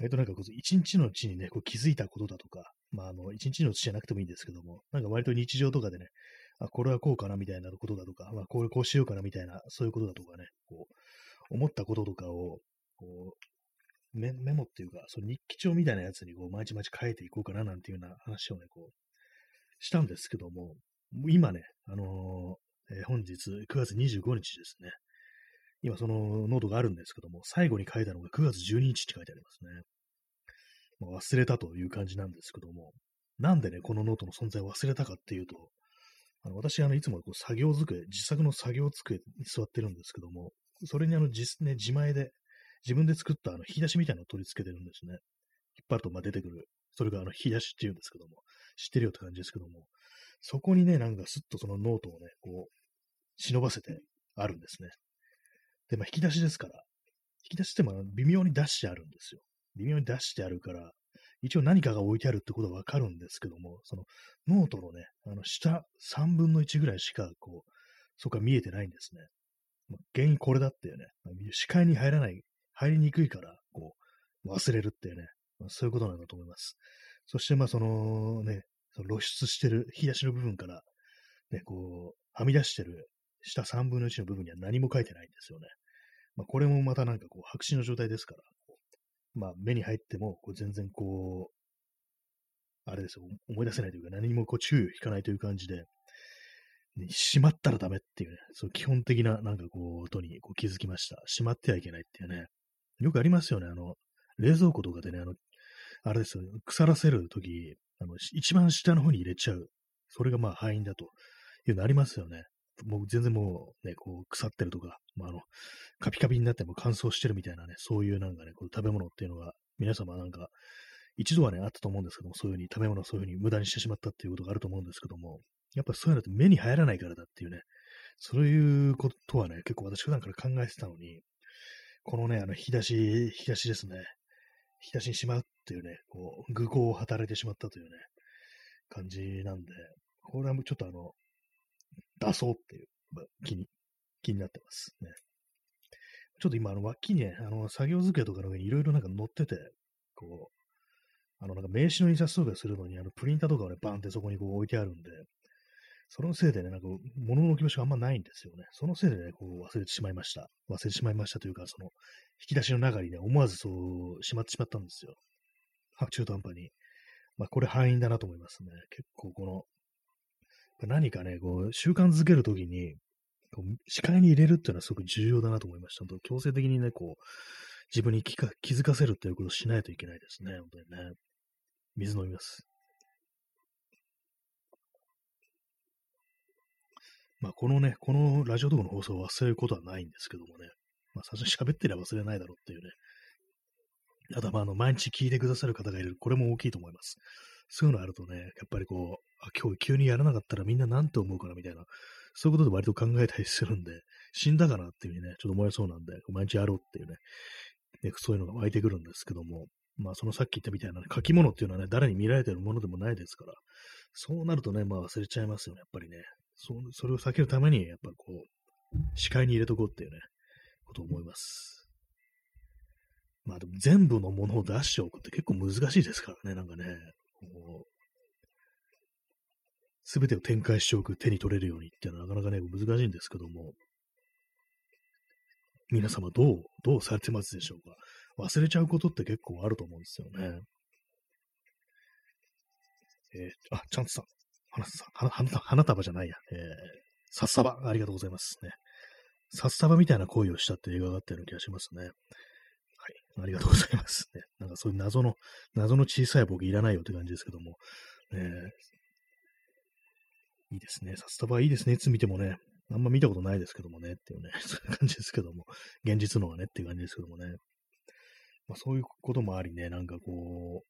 S1: えっとなんか、一日のうちにね、こう気づいたことだとか、まあ、あの、一日のうちじゃなくてもいいんですけども、なんか割と日常とかでね、あ、これはこうかなみたいなことだとか、まあ、これこうしようかなみたいな、そういうことだとかね、こう、思ったこととかを、こう、メメモっていうか、その日記帳みたいなやつにこう、毎日毎日書いていこうかななんていうような話をね、こう、したんですけども、今ね、あの、えー、本日9月25日ですね。今そのノートがあるんですけども、最後に書いたのが9月12日って書いてありますね。まあ、忘れたという感じなんですけども、なんでね、このノートの存在を忘れたかっていうと、あの私、あの、いつもこう作業机、自作の作業机に座ってるんですけども、それにあの、自,、ね、自前で、自分で作ったあの、引き出しみたいなのを取り付けてるんですね。引っ張るとま出てくる。それがあの、引き出しっていうんですけども、知ってるよって感じですけども、そこにね、なんかスッとそのノートをね、こう、忍ばせてあるんですね。で、まあ、引き出しですから、引き出しっても微妙に出してあるんですよ。微妙に出してあるから、一応何かが置いてあるってことはわかるんですけども、そのノートのね、あの下3分の1ぐらいしか、こう、そこは見えてないんですね。まあ、原因これだっていうね、視界に入らない、入りにくいから、こう、忘れるっていうね、まあ、そういうことなんだと思います。そして、まあ、そのね、その露出してる引き出しの部分から、ね、こう、はみ出してる下3分の1の部分には何も書いてないんですよね。まあ、これもまたなんかこう、白紙の状態ですから、まあ、目に入っても、こう全然こう、あれですよ、思い出せないというか、何もこう注意を引かないという感じで、ね、しまったらダメっていうね、そう基本的ななんかこう、音にこう気づきました。しまってはいけないっていうね。よくありますよね、あの、冷蔵庫とかでね、あの、あれですよ、腐らせるとき、あの、一番下の方に入れちゃう。それがまあ敗因だというのありますよね。もう全然もうね、こう腐ってるとか、まあ、あの、カピカピになっても乾燥してるみたいなね、そういうなんかね、こう食べ物っていうのが、皆様なんか一度はね、あったと思うんですけども、そういうふうに食べ物をそういうふうに無駄にしてしまったっていうことがあると思うんですけども、やっぱそういうのって目に入らないからだっていうね、そういうことはね、結構私普段から考えてたのに、このね、あの、引き出し、引き出しですね。引き出しにしまうっていうね、こう、愚行を働いてしまったというね、感じなんで、これはもうちょっとあの、出そうっていう、ま、気に、気になってますね。ちょっと今、あの、脇にね、あの、作業机とかの上にいろいろなんか乗ってて、こう、あの、なんか名刺の印刷とかするのに、あの、プリンターとかをね、バンってそこにこう置いてあるんで、そのせいでね、なんか、物の置き場所があんまないんですよね。そのせいでね、こう忘れてしまいました。忘れてしまいましたというか、その、引き出しの中にね、思わずそう、しまってしまったんですよ。中途半端に。まあ、これ敗因だなと思いますね。結構この、何かね、こう、習慣づけるときに、視界に入れるっていうのはすごく重要だなと思いました。本当強制的にね、こう、自分に気づかせるっていうことをしないといけないですね。本当にね。水飲みます。まあ、このね、このラジオとかの放送を忘れることはないんですけどもね。まあ、最初に喋ってれば忘れないだろうっていうね。ただ、まあ、あの、毎日聞いてくださる方がいる。これも大きいと思います。そういうのあるとね、やっぱりこう、あ、今日急にやらなかったらみんな何て思うかなみたいな、そういうことで割と考えたりするんで、死んだかなっていうふうにね、ちょっと思えそうなんで、毎日やろうっていうね、ねそういうのが湧いてくるんですけども、まあ、そのさっき言ったみたいな、ね、書き物っていうのはね、誰に見られてるものでもないですから、そうなるとね、まあ忘れちゃいますよね、やっぱりね。そそれを避けるために、やっぱりこう、視界に入れとこうっていうね、ことを思います。まあでも全部のものを出しておくって結構難しいですからね、なんかね、すべてを展開しておく、手に取れるようにっていうのはなかなかね、難しいんですけども、皆様どう、どうされてますでしょうか？忘れちゃうことって結構あると思うんですよね。えー、あ、チャンツさん。花さん、花花束じゃないや。えー、さっさば、ありがとうございますね。さっさばみたいな行為をしたって映画があったような気がしますね。はい。ありがとうございますね。なんかそういう謎の、謎の小さい僕いらないよって感じですけども。ね、いいですね。さっさばいいですね。いつ見てもね。あんま見たことないですけどもね。っていうね。そういう感じですけども。現実のはねっていう感じですけどもね。まあそういうこともありね。なんかこ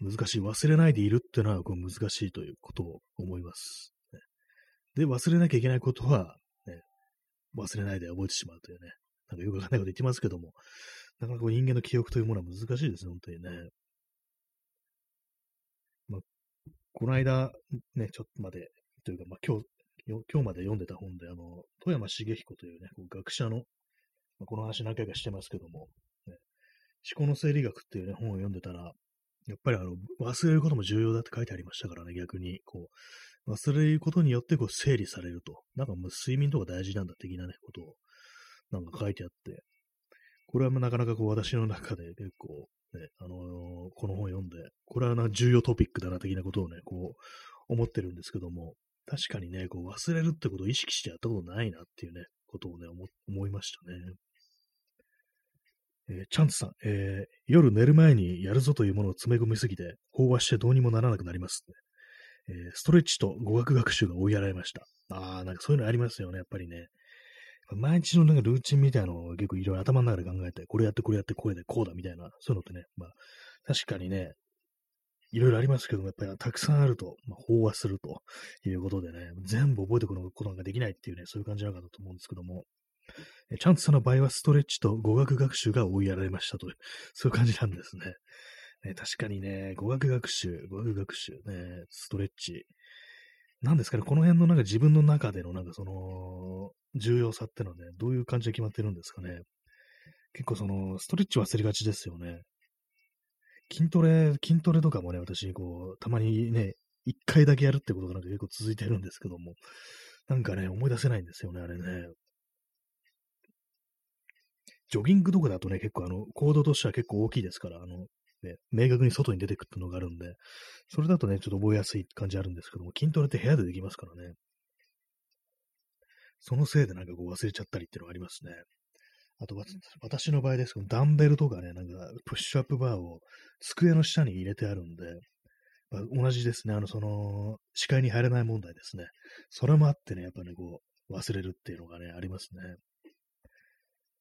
S1: う、難しい。忘れないでいるっていうのはこう難しいということを思います。で、忘れなきゃいけないことは、ね、忘れないで覚えてしまうというね。なんかよくわかんないこと言ってますけども、なかなか人間の記憶というものは難しいですね、本当にね。まあ、この間、ね、ちょっとまで、というか、まあ、今日、今日まで読んでた本で、あの、富山茂彦というね、こう学者の、まあ、この話何回かしてますけども、ね、思考の整理学っていうね、本を読んでたら、やっぱりあの、忘れることも重要だって書いてありましたからね、逆に。こう、忘れることによってこう整理されると。なんかもう睡眠とか大事なんだ的なね、ことを、なんか書いてあって、これはなかなかこう私の中で結構、ね、あのー、この本読んで、これはな重要トピックだな的なことをね、こう、思ってるんですけども、確かにね、こう忘れるってことを意識してやったことないなっていうね、ことをね、思いましたね。えー、チャンツさん、えー、夜寝る前にやるぞというものを詰め込みすぎて、飽和してどうにもならなくなります、ね、えー、ストレッチと語学学習が追いやられました。ああ、なんかそういうのありますよね、やっぱりね。毎日のなんかルーチンみたいなのを結構いろいろ頭の中で考えて、これやってこれやってこれでこうだみたいな、そういうのってね、まあ、確かにね、いろいろありますけども、やっぱりたくさんあると、まあ、飽和するということでね、全部覚えておくことができないっていうね、そういう感じなのかなと思うんですけども、チャンツさんの場合はストレッチと語学学習が追いやられましたという、そういう感じなんですね。ね確かにね、語学学習、語学学習、ね、ストレッチ。なんですかね、この辺のなんか自分の中でのなんかその、重要さってのはね、どういう感じで決まってるんですかね。結構その、ストレッチ忘れがちですよね。筋トレ、筋トレとかもね、私、こう、たまにね、一回だけやるってことがなんか結構続いてるんですけども、なんかね、思い出せないんですよね、あれね。ジョギングとかだとね、結構あの、行動としては結構大きいですから、あの、ね、明確に外に出てくっていうのがあるんで、それだとね、ちょっと覚えやすい感じあるんですけども、筋トレって部屋でできますからね。そのせいでなんかこう忘れちゃったりっていうのがありますね。あと、私の場合ですけど、ダンベルとかね、なんか、プッシュアップバーを机の下に入れてあるんで、まあ、同じですね、あの、その、視界に入れない問題ですね。それもあってね、やっぱね、こう、忘れるっていうのがね、ありますね。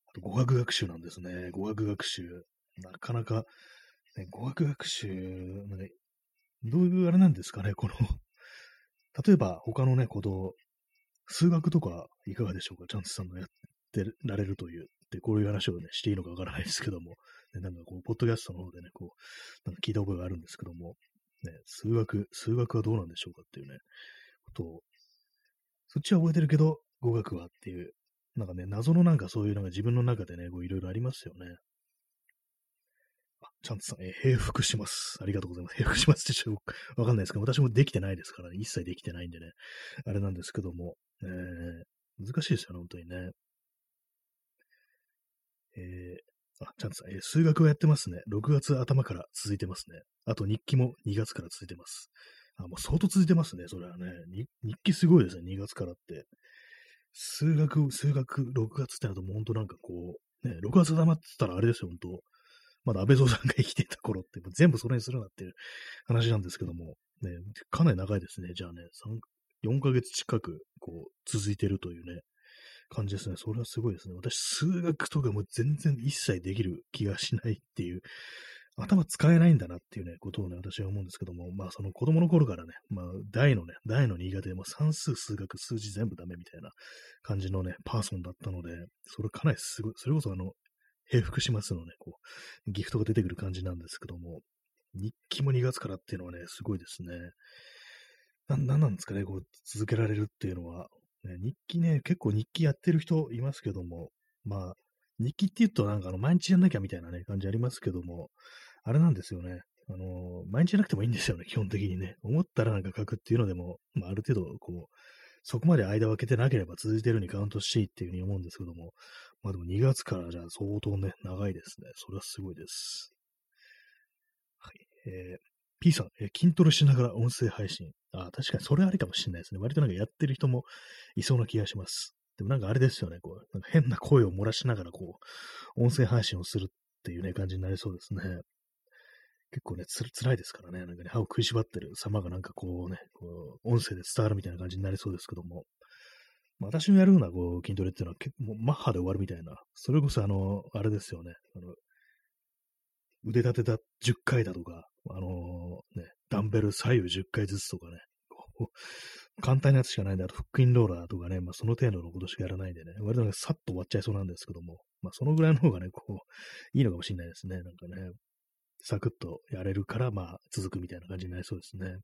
S1: あと語学学習なんですね。語学学習。なかなかね、語学学習、なんかどういうあれなんですかね、この例えば他のね、こと、数学とかいかがでしょうか、チャンスさんのやってられるという、で、こういう話をね、していいのかわからないですけども、ね、なんかこう、ポッドキャストの方でね、こう、なんか聞いた覚えがあるんですけども、ね、数学、数学はどうなんでしょうかっていうね、ことを、そっちは覚えてるけど、語学はっていう、なんかね、謎のなんかそういうなんか自分の中でね、こういろいろありますよね。ちゃんとさん、え、平服します。ありがとうございます。平服しますってちょっとわかんないですけど、私もできてないですからね。一切できてないんでね。あれなんですけども。えー、難しいですよね、本当にね。えー、あ、ちゃんとさん、えー、数学をやってますね。6月頭から続いてますね。あと日記も2月から続いてます。あ、もう相当続いてますね、それはね。日記すごいですね、2月からって。数学、数学6月ってなるともう本当なんかこう、ね、6月頭って言ったらあれですよ、本当まだ安倍蔵さんが生きてた頃って、全部それにするなっていう話なんですけども、ね、かなり長いですね。じゃあね、4ヶ月近く、こう、続いてるというね、感じですね。それはすごいですね。私、数学とかも全然一切できる気がしないっていう、頭使えないんだなっていうね、ことをね、私は思うんですけども、まあ、その子供の頃からね、まあ、大のね、大の苦手で、も算数、数学、数字全部ダメみたいな感じのね、パーソンだったので、それかなりすごい、それこそあの、平服しますのね、こう、ギフトが出てくる感じなんですけども、日記も2月からっていうのはね、すごいですね。な、なんなんですかね、こう、続けられるっていうのは。ね、日記ね、結構日記やってる人いますけども、まあ、日記って言うとなんかあの、毎日やんなきゃみたいなね、感じありますけども、あれなんですよね。あの、毎日じゃなくてもいいんですよね、基本的にね。思ったらなんか書くっていうのでも、まあ、ある程度、こう、そこまで間を空けてなければ続いてるにカウントしていいっていうふうに思うんですけども、まあでも2月からじゃあ相当ね、長いですね。それはすごいです。はい。えー、P さん、え、筋トレしながら音声配信。あ、確かにそれありかもしれないですね。割となんかやってる人もいそうな気がします。でもなんかあれですよね。こう、なんか変な声を漏らしながらこう、音声配信をするっていうね、感じになりそうですね。結構ね、つ、辛いですからね。なんかね、歯を食いしばってる様がなんかこうね、こう音声で伝わるみたいな感じになりそうですけども。私のやるようなこう筋トレっていうのは結構マッハで終わるみたいな。それこそあの、あれですよね。あの腕立てだ10回だとか、あのー、ね、ダンベル左右10回ずつとかね。簡単なやつしかないんで、あと腹筋ローラーとかね、まあその程度のことしかやらないんでね、割となんかさっと終わっちゃいそうなんですけども、まあそのぐらいの方がね、こう、いいのかもしれないですね。なんかね。サクッとやれるから、まあ、続くみたいな感じになりそうですね。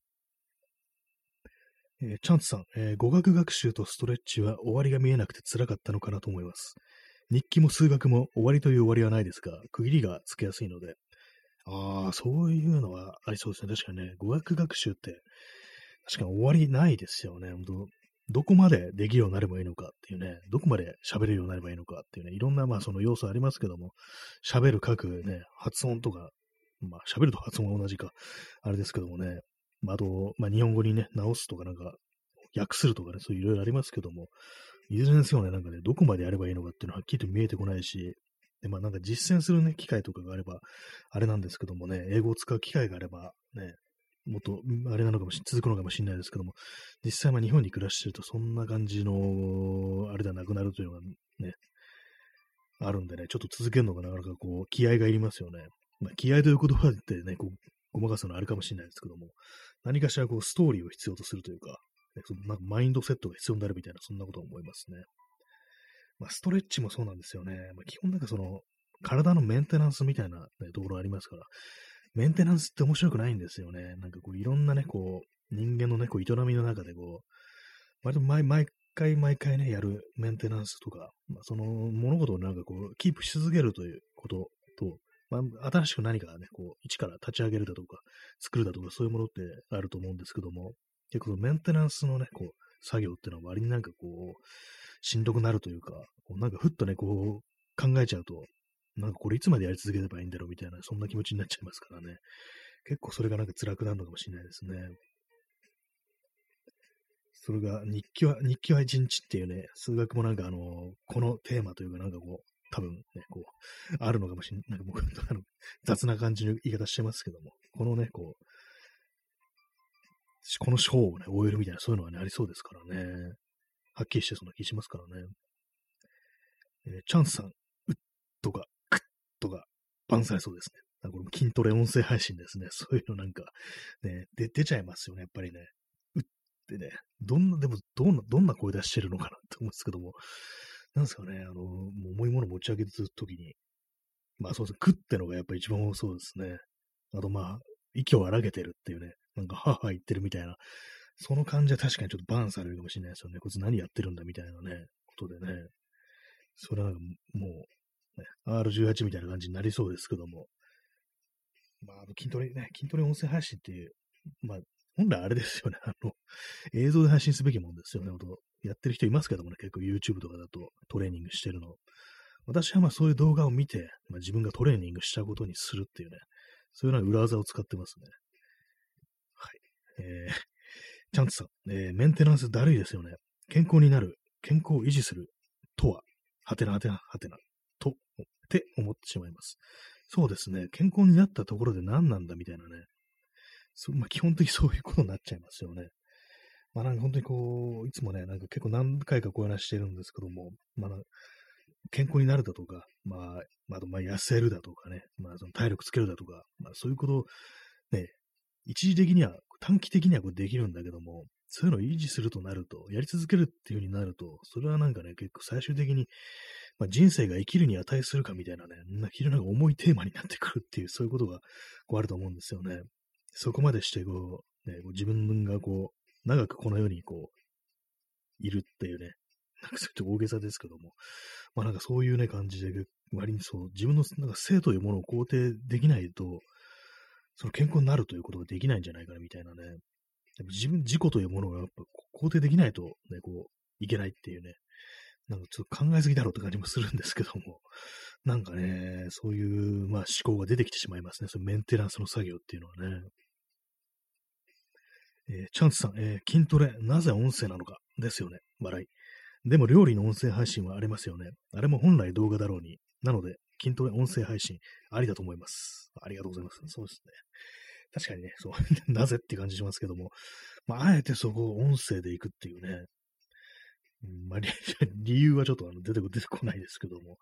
S1: えー、チャンツさん、えー、語学学習とストレッチは終わりが見えなくて辛かったのかなと思います。日記も数学も終わりという終わりはないですが、区切りがつけやすいので、ああ、そういうのはありそうですね。確かにね、語学学習って、確かに終わりないですよね。本当どこまでできるようになればいいのかっていうね、どこまで喋れるようになればいいのかっていうね、いろんなまあその要素ありますけども、喋る、書くね、発音とか、まあ、喋ると発音は同じか、あれですけどもね、まあ、あと、まあ、日本語にね、直すとかなんか、訳するとかね、そういういろいろありますけども、いずれにせよね、なんかね、どこまでやればいいのかっていうのははっきりと見えてこないし、で、まあなんか実践するね、機会とかがあれば、あれなんですけどもね、英語を使う機会があれば、ね、もっと、あれなのかもし、続くのかもしれないですけども、実際まあ日本に暮らしてるとそんな感じの、あれではなくなるというのがね、あるんでね、ちょっと続けるのがなかなかこう、気合がいりますよね。まあ、気合という言葉でね、こう、ごまかすのはあるかもしれないですけども、何かしらこう、ストーリーを必要とするというか、そのなんかマインドセットが必要になるみたいな、そんなことを思いますね。まあ、ストレッチもそうなんですよね。まあ、基本なんかその、体のメンテナンスみたいな、ね、ところありますから、メンテナンスって面白くないんですよね。なんかこう、いろんなね、こう、人間のね、こう、営みの中でこう、割と毎毎回毎回ね、やるメンテナンスとか、まあ、その物事をなんかこう、キープし続けるということと、まあ、新しく何かね、こう、一から立ち上げるだとか、作るだとか、そういうものってあると思うんですけども、結構メンテナンスのね、こう、作業っていうのは割になんかこう、しんどくなるというか、こうなんかふっとね、こう、考えちゃうと、なんかこれいつまでやり続ければいいんだろうみたいな、そんな気持ちになっちゃいますからね。結構それがなんか辛くなるのかもしれないですね。それが、日記は、日記は一日っていうね、数学もなんかあの、このテーマというかなんかこう、多分ね、こう、あるのかもしれない。なんか僕、あの、雑な感じの言い方してますけども、このね、こう、この章をね、終えるみたいな、そういうのはね、ありそうですからね。はっきりしてそんな気しますからね。えー、チャンスさん、うっとか、くっとか、バンされそうですね。なんかこれも筋トレ音声配信ですね。そういうのなんか、ね、出ちゃいますよね、やっぱりね。うってね、どんな、でもどんな、どんな声出してるのかなって思うんですけども、なんですかね、あの、重いもの持ち上げてるときに、まあそうですね、食ってのがやっぱり一番多そうですね。あとまあ、息を荒げてるっていうね、なんか、はは言ってるみたいな、その感じは確かにちょっとバンされるかもしれないですよね。こいつ何やってるんだみたいなね、ことでね。それはなんかもう、ね、R18 みたいな感じになりそうですけども。まあの、筋トレね、筋トレ音声配信っていう、まあ、本来あれですよね。あの、映像で配信すべきもんですよね。やってる人いますけどもね、結構 YouTube とかだとトレーニングしてるの。私はまあそういう動画を見て、まあ、自分がトレーニングしたことにするっていうね、そういうような裏技を使ってますね。えー、チャンツさん、えー、メンテナンスだるいですよね。健康になる、健康を維持するとは、はてなはてなはてな、と、って思ってしまいます。そうですね。健康になったところで何なんだみたいなね。そまあ、基本的に そういうことになっちゃいますよね。まあなんか本当にこう、いつもね、なんか結構何回かこう話してるんですけども、まあ健康になるだとか、まあ、まあ、まあ、痩せるだとかね、まあ、その体力つけるだとか、まあ、そういうことを、ね、一時的には、短期的にはこうできるんだけども、そういうのを維持するとなると、やり続けるっていう風になると、それはなんかね、結構最終的に、まあ、人生が生きるに値するかみたいなね、非常に重いテーマになってくるっていう、そういうことがこうあると思うんですよね。そこまでしてこう、ね、こう自分がこう、長くこの世にこう、いるっていうね、なんかそういう大げさですけども、まあなんかそういうね、感じで、割にそう、自分のなんか性というものを肯定できないと、その健康になるということができないんじゃないかな、みたいなね。自分、自己というものがやっぱ肯定できないとね、こう、いけないっていうね。なんかちょっと考えすぎだろうって感じもするんですけども、なんかね、そういう、まあ思考が出てきてしまいますね。そのメンテナンスの作業っていうのはね。えー、チャンスさん、えー、筋トレ、なぜ音声なのかですよね。笑い。でも料理の音声配信はありますよね。あれも本来動画だろうに。なので、筋トレ音声配信ありだと思います。ありがとうございます。そうですね。確かにね、そう、なぜって感じしますけども、まあ、あえてそこを音声で行くっていうね、まあ、理由はちょっとあの出て出てこないですけども、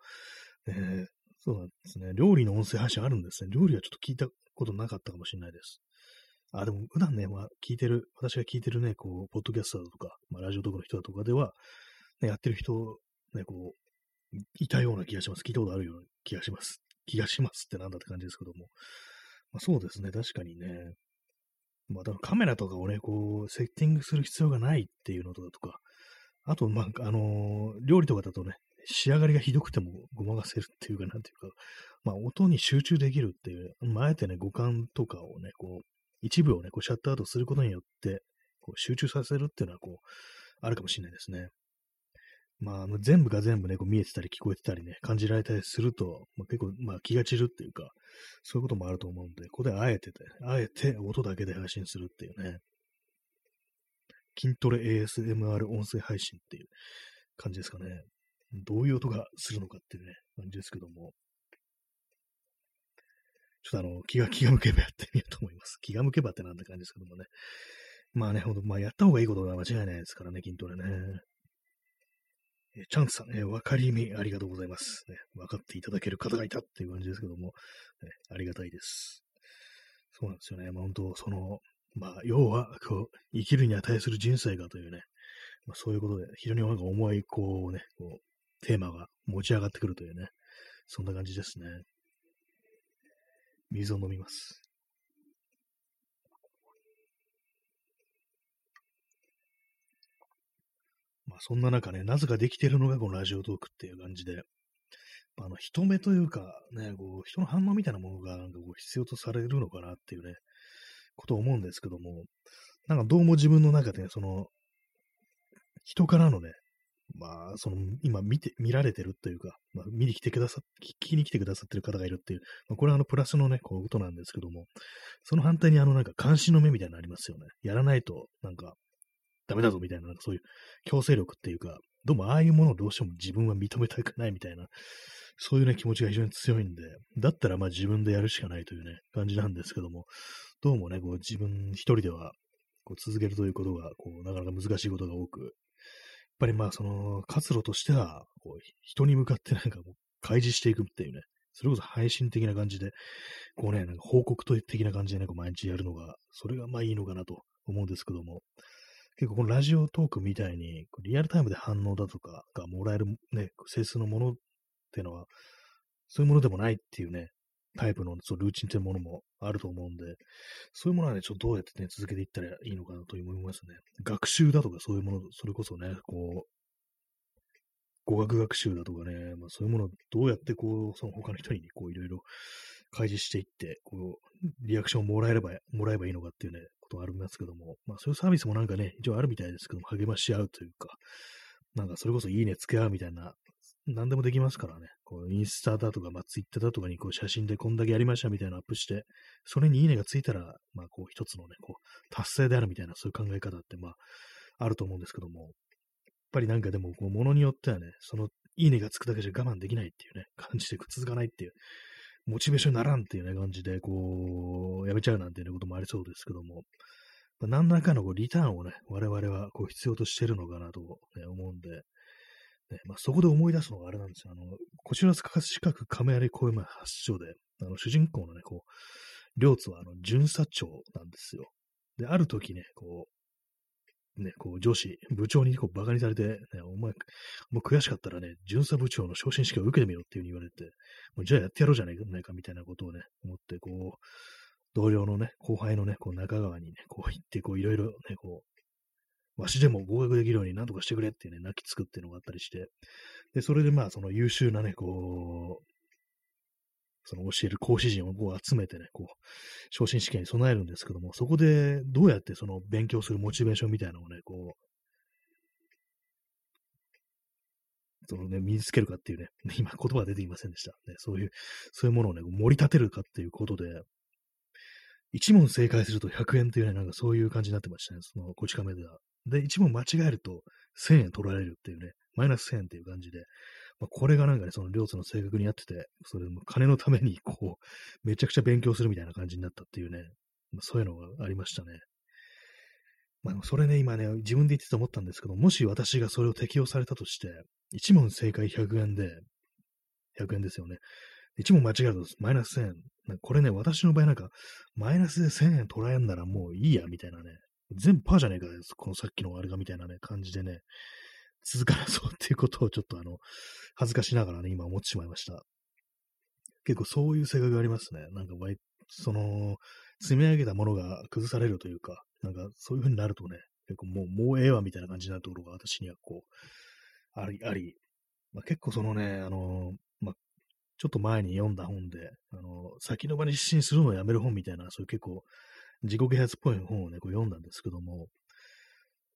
S1: えー、そうなんですね。料理の音声配信あるんですね。料理はちょっと聞いたことなかったかもしれないです。あ、でも普段ね、まあ、聞いてる、私が聞いてるね、こう、ポッドキャスターとか、まあ、ラジオとかの人だとかでは、ね、やってる人、ね、こう、いたような気がします。聞いたことあるような気がします。気がしますってなんだって感じですけども。まあ、そうですね、確かにね。まあ、だカメラとかをね、こう、セッティングする必要がないっていうのとかとか、あと、まあ、あのー、料理とかだとね、仕上がりがひどくてもごまかせるっていうか、なんていうか、まあ、音に集中できるっていう、まあ、あえてね、五感とかをね、こう、一部をね、こう、シャットアウトすることによって、こう、集中させるっていうのは、こう、あるかもしれないですね。まあ、全部が全部ね、こう見えてたり聞こえてたりね、感じられたりすると、まあ、結構、まあ、気が散るっていうか、そういうこともあると思うんで、ここであえてて、あえて音だけで配信するっていうね、筋トレ ASMR 音声配信っていう感じですかね。どういう音がするのかっていうね、感じですけども。ちょっとあの、気が気が向けばやってみようと思います。気が向けばってなんて感じですけどもね。まあね、ほんと、まあやった方がいいことは間違いないですからね、筋トレね。チャンスさん、えー、分かりみありがとうございます、ね。分かっていただける方がいたっていう感じですけども、ね、ありがたいです。そうなんですよね。まあ本当、その、まあ、要は、こう、生きるに値する人生がというね、まあ、そういうことで、非常になんか重い、こうね、こう、テーマが持ち上がってくるというね、そんな感じですね。水を飲みます。まあそんな中ね、なぜかできてるのがこのラジオトークっていう感じで、あの人目というか、ね、こう人の反応みたいなものがなんかこう必要とされるのかなっていうね、ことを思うんですけども、なんかどうも自分の中で、その、人からのね、まあ、その、今見て、見られてるというか、まあ、見に来てくださ、聞きに来てくださってる方がいるっていう、まあ、これはあの、プラスのね、こう、ことなんですけども、その反対にあの、なんか、監視の目みたいなのありますよね。やらないと、なんか、ダメだぞみたいな、なんかそういう強制力っていうか、どうもああいうものをどうしても自分は認めたくないみたいな、そういうね、気持ちが非常に強いんで、だったらまあ自分でやるしかないというね、感じなんですけども、どうもね、こう自分一人ではこう続けるということが、こう、なかなか難しいことが多く、やっぱりまあ、その、活路としては、こう、人に向かってなんかもう、開示していくっていうね、それこそ配信的な感じで、こうね、なんか報告的な感じでね、こう毎日やるのが、それがまあいいのかなと思うんですけども、結構このラジオトークみたいに、リアルタイムで反応だとかがもらえるね、整数のものっていうのは、そういうものでもないっていうね、タイプのそうルーチンっていうものもあると思うんで、そういうものはね、ちょっとどうやってね、続けていったらいいのかなと思いますね。学習だとかそういうもの、それこそね、こう、語学学習だとかね、まあそういうものをどうやってこう、その他の人にこういろいろ開示していって、こう、リアクションをもらえれば、もらえばいいのかっていうね、ことがありますけども、まあそういうサービスもなんかね、一応あるみたいですけども、励まし合うというか、なんかそれこそいいねつけ合うみたいな何でもできますからね。こうインスタだとか、まあ、ツイッターだとかにこう写真でこんだけやりましたみたいなアップして、それにいいねがついたら、まあ、こう一つのね、こう、達成であるみたいな、そういう考え方って、まあ、あると思うんですけども、やっぱりなんかでも、こう、ものによってはね、その、いいねがつくだけじゃ我慢できないっていうね、感じで続かないっていう、モチベーションにならんっていうね、感じで、こう、やめちゃうなんていうこともありそうですけども、ま、何らかのこうリターンをね、我々はこう必要としてるのかなと、ね、思うんで、ねまあ、そこで思い出すのがあれなんですよ。あの、こちら葛飾区亀有公園発祥で、あの、主人公のね、こう、両津は、あの、巡査長なんですよ。で、ある時ね、こう、ね、こう、上司、部長にこう、馬鹿にされて、ね、お前、もう悔しかったらね、巡査部長の昇進試験を受けてみろっていう風に言われて、もうじゃあやってやろうじゃないか、みたいなことをね、思って、こう、同僚のね、後輩のね、こう、中川にね、こう行って、こう、いろいろね、こう、わしでも合格できるように何とかしてくれってね、泣きつくっていうのがあったりして、で、それでまあ、その優秀なね、こう、その教える講師陣をこう集めてね、こう、昇進試験に備えるんですけども、そこでどうやってその勉強するモチベーションみたいなのをね、こう、そのね、身につけるかっていうね、今言葉が出てきませんでした。ね、そういう、そういうものをね、盛り立てるかっていうことで、一問正解すると100円っていうね、なんかそういう感じになってましたね、その、こち亀では。で、一問間違えると1000円取られるっていうね、マイナス1000円っていう感じで、まあ、これがなんかね、その両津の性格にやってて、それも金のためにこう、めちゃくちゃ勉強するみたいな感じになったっていうね、まあ、そういうのがありましたね。まあ、それね、今ね、自分で言ってて思ったんですけど、もし私がそれを適用されたとして、1問正解100円で、100円ですよね。1問間違えるとマイナス1000円。これね、私の場合なんか、マイナスで1000円取られんならもういいや、みたいなね、全部パーじゃねえかこのさっきのあれがみたいなね、感じでね、続かなそうっていうことをちょっとあの、恥ずかしながらね、今思ってしまいました。結構そういう性格がありますね。なんか、その、積み上げたものが崩されるというか、なんかそういう風になるとね、結構もう、もうええわみたいな感じになるところが私にはこう、あり、あり、まあ、結構そのね、あの、まあ、ちょっと前に読んだ本で、あの、先延ばに失神するのをやめる本みたいな、そういう結構自己啓発っぽい本をね、こう読んだんですけども、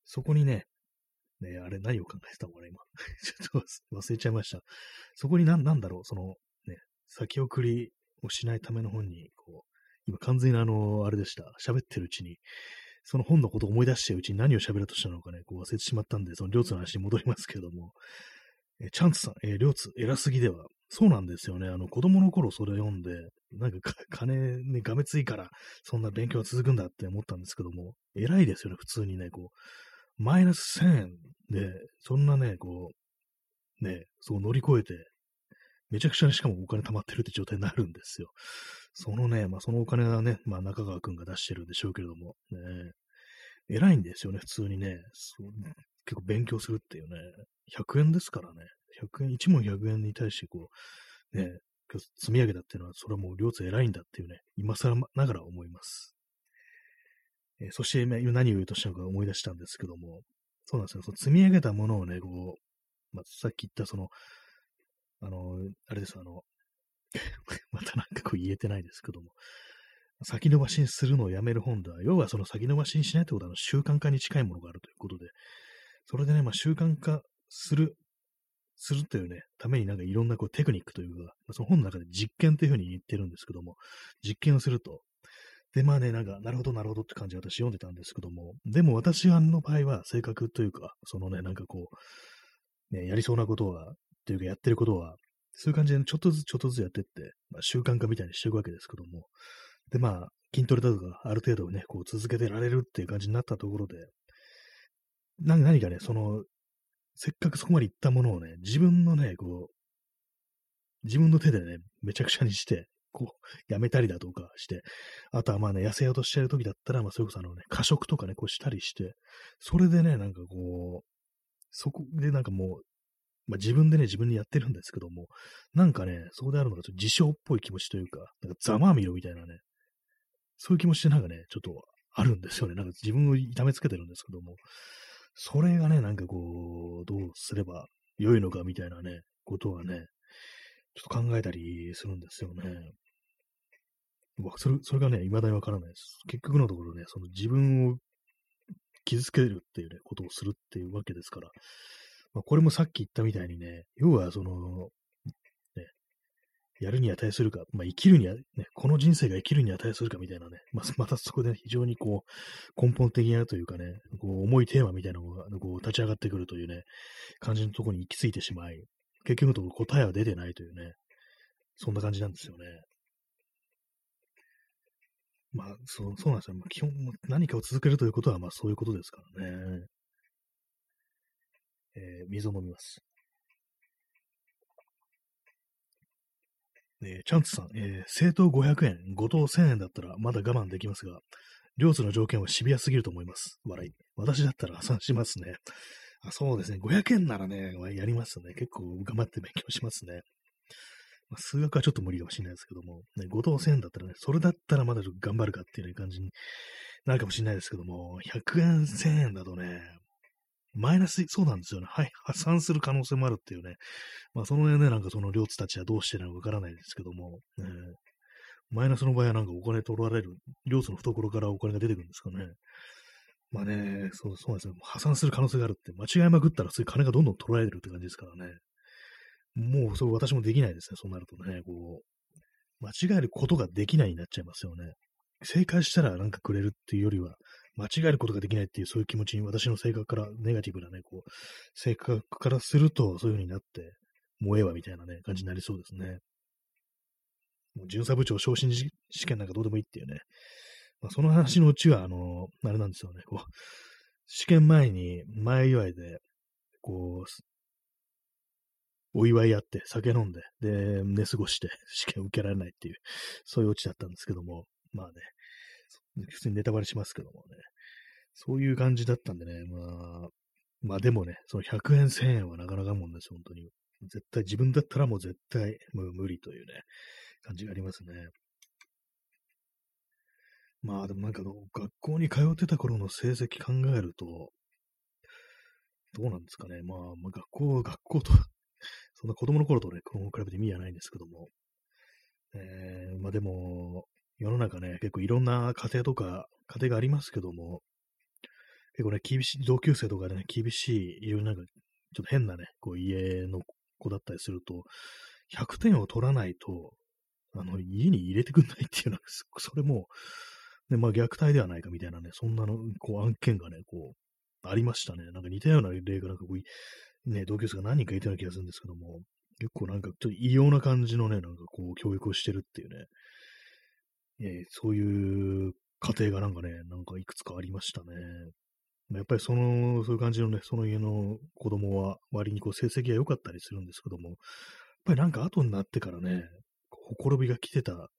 S1: そこにね、ね、あれ何を考えてたのかな、今。ちょっと忘れちゃいました。そこになんなんだろう、その、ね、先送りをしないための本に、こう、今完全にあの、あれでした。喋ってるうちに、その本のことを思い出してるうちに何を喋ろうとしたのかね、こう忘れてしまったんで、その両津の話に戻りますけども、えチャンツさん、えー、両津偉すぎでは、そうなんですよね。あの、子供の頃それ読んで、なんか金ね、がめついから、そんな勉強が続くんだって思ったんですけども、偉いですよね、普通にね、こう、マイナス1000円で、そんなね、こう、ね、そう乗り越えて、めちゃくちゃにしかもお金貯まってるって状態になるんですよ。そのね、まあそのお金はね、まあ中川くんが出してるんでしょうけれども、ね、偉いんですよね、普通にね。そう結構勉強するっていうね、100円ですからね。100円、1問100円に対してこう、ね、積み上げたっていうのは、それはもう両津偉いんだっていうね、今更ながら思います。えー、そして、ね、何を言うとしたのか思い出したんですけども、そうなんですよ。その積み上げたものをね、こう、まあ、さっき言ったその、あの、あれです、あの、またなんかこう言えてないですけども、先延ばしにするのをやめる本だ。要はその先延ばしにしないってことは習慣化に近いものがあるということで、それでね、まあ習慣化するするというね、ためになんかいろんなこうテクニックというか、その本の中で実験というふうに言ってるんですけども、実験をすると。で、まあね、なんか、なるほど、なるほどって感じで私読んでたんですけども、でも私はの場合は性格というか、そのね、なんかこう、ね、やりそうなことは、というかやってることは、そういう感じでちょっとずつちょっとずつやってって、まあ、習慣化みたいにしていくわけですけども、で、まあ、筋トレだとか、ある程度ね、こう続けてられるっていう感じになったところで、何かね、その、せっかくそこまで行ったものをね、自分のね、こう、自分の手でね、めちゃくちゃにして、こう、やめたりだとかして、あとはまあね、痩せようとしてる時だったら、まあそれこそあのね、過食とかね、こうしたりして、それでね、なんかこう、そこでなんかもう、まあ自分でね、自分にやってるんですけども、なんかね、そこであるのがちょっと自傷っぽい気持ちというか、なんかざまあみろみたいなね、そういう気持ちでなんかね、ちょっとあるんですよね。なんか自分を痛めつけてるんですけども、それがね、なんかこう、どうすれば良いのかみたいなね、ことはね、ちょっと考えたりするんですよね。それそれがね、未だにわからないです。結局のところね、その自分を傷つけるっていうね、ことをするっていうわけですから、まあ、これもさっき言ったみたいにね、要はその、ね、やるに値するか、まあ、生きるに、ね、この人生が生きるに値するかみたいなね、まあ、またそこで非常にこう、根本的なというかね、こう重いテーマみたいなのがこう立ち上がってくるというね、感じのところに行き着いてしまい、結局のところ答えは出てないというね、そんな感じなんですよね。まあ、そう、そうなんですよ。まあ、基本、何かを続けるということは、まあ、そういうことですからね。えー、水を飲みます。えー、チャンツさん、えー、正当500円、5等1000円だったらまだ我慢できますが、両津の条件はシビアすぎると思います。笑い。私だったら破産しますね。あそうですね。500円ならね、やりますね。結構頑張って勉強しますね。まあ、数学はちょっと無理かもしれないですけども、ね、5等1000円だったらね、それだったらまだ頑張るかっていう、感じになるかもしれないですけども、100円1000円だとね、マイナス、そうなんですよね。はい、破産する可能性もあるっていうね。まあ、その辺ね、なんかその両津たちはどうしてなのかわからないですけども、ね、マイナスの場合はなんかお金取られる、両津の懐からお金が出てくるんですかね。まあね、そう、そうなんですよ。破産する可能性があるって、間違いまくったらそういう金がどんどん取られてるって感じですからね。もう、そう、私もできないですね。そうなるとね、こう、間違えることができないになっちゃいますよね。正解したらなんかくれるっていうよりは、間違えることができないっていう、そういう気持ちに私の性格から、ネガティブなね、こう、性格からすると、そういう風になって、もうええわみたいなね、感じになりそうですね。もう巡査部長昇進試験なんかどうでもいいっていうね。まあ、その話のうちは、あの、あれなんですよね、こう、試験前に前祝いで、こう、お祝いやって、酒飲んで、で、寝過ごして、試験受けられないっていう、そういうオチだったんですけども、まあね、普通にネタバレしますけどもね、そういう感じだったんでね、まあ、まあでもね、その100円1000円はなかなかもんです、本当に。絶対、自分だったらもう絶対もう無理というね、感じがありますね。まあでもなんかの学校に通ってた頃の成績考えると、どうなんですかね。まあ、まあ、学校は、学校と そんな子供の頃とね、この比べて意味はないんですけども。えー、まあでも、世の中ね、結構いろんな家庭とか、家庭がありますけども、結構ね、厳しい、同級生とかでね、厳しい、いろいろなんか、ちょっと変なね、こう家の子だったりすると、100点を取らないと、あの、家に入れてくんないっていうのは、それも、ね、まあ虐待ではないかみたいなね、そんなの、こう案件がね、こう、ありましたね。なんか似たような例がなんかこう、ね、同級生が何人かいたような気がするんですけども、結構なんかちょっと異様な感じのね、なんかこう教育をしてるっていうね、えー、そういう家庭がなんかね、なんかいくつかありましたね。やっぱりその、そういう感じのね、その家の子供は割にこう成績が良かったりするんですけども、やっぱりなんか後になってからね、ほころびが来てた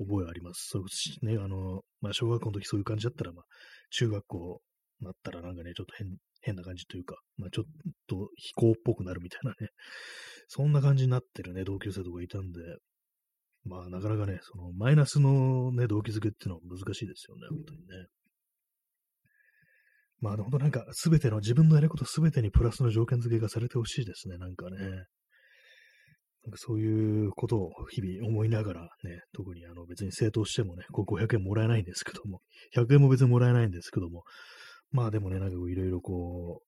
S1: 覚えあります。そうね、あの、まあ小学校の時そういう感じだったら、まあ中学校になったらなんかね、ちょっと変、変な感じというか、まあちょっと非行っぽくなるみたいなね、そんな感じになってるね、同級生とかいたんで、まあ、なかなかね、その、マイナスのね、動機づけっていうのは難しいですよね、本当にね。まあ、本当なんか、すべての、自分のやることすべてにプラスの条件付けがされてほしいですね、なんかね。なんかそういうことを日々思いながらね、特に別に正当してもね、こう500円もらえないんですけども、100円も別にもらえないんですけども、まあでもね、なんかいろいろこ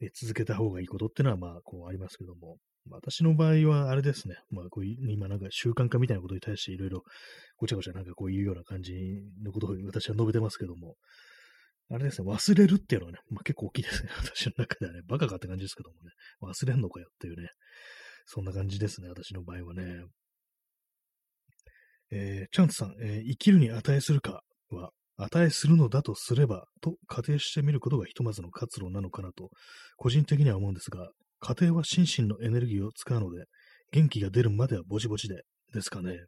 S1: う、続けた方がいいことっていうのはまあこうありますけども、私の場合はあれですね。まあ、こう今なんか習慣化みたいなことに対していろいろごちゃごちゃなんかこういうような感じのことを私は述べてますけども、あれですね、忘れるっていうのはね、まあ、結構大きいですね。私の中ではね、バカかって感じですけどもね、忘れんのかよっていうね、そんな感じですね、私の場合はね。えー、チャンツさん、えー、生きるに値するかは、値するのだとすれば、と仮定してみることがひとまずの活路なのかなと、個人的には思うんですが、家庭は心身のエネルギーを使うので、元気が出るまではぼちぼちで、ですかね。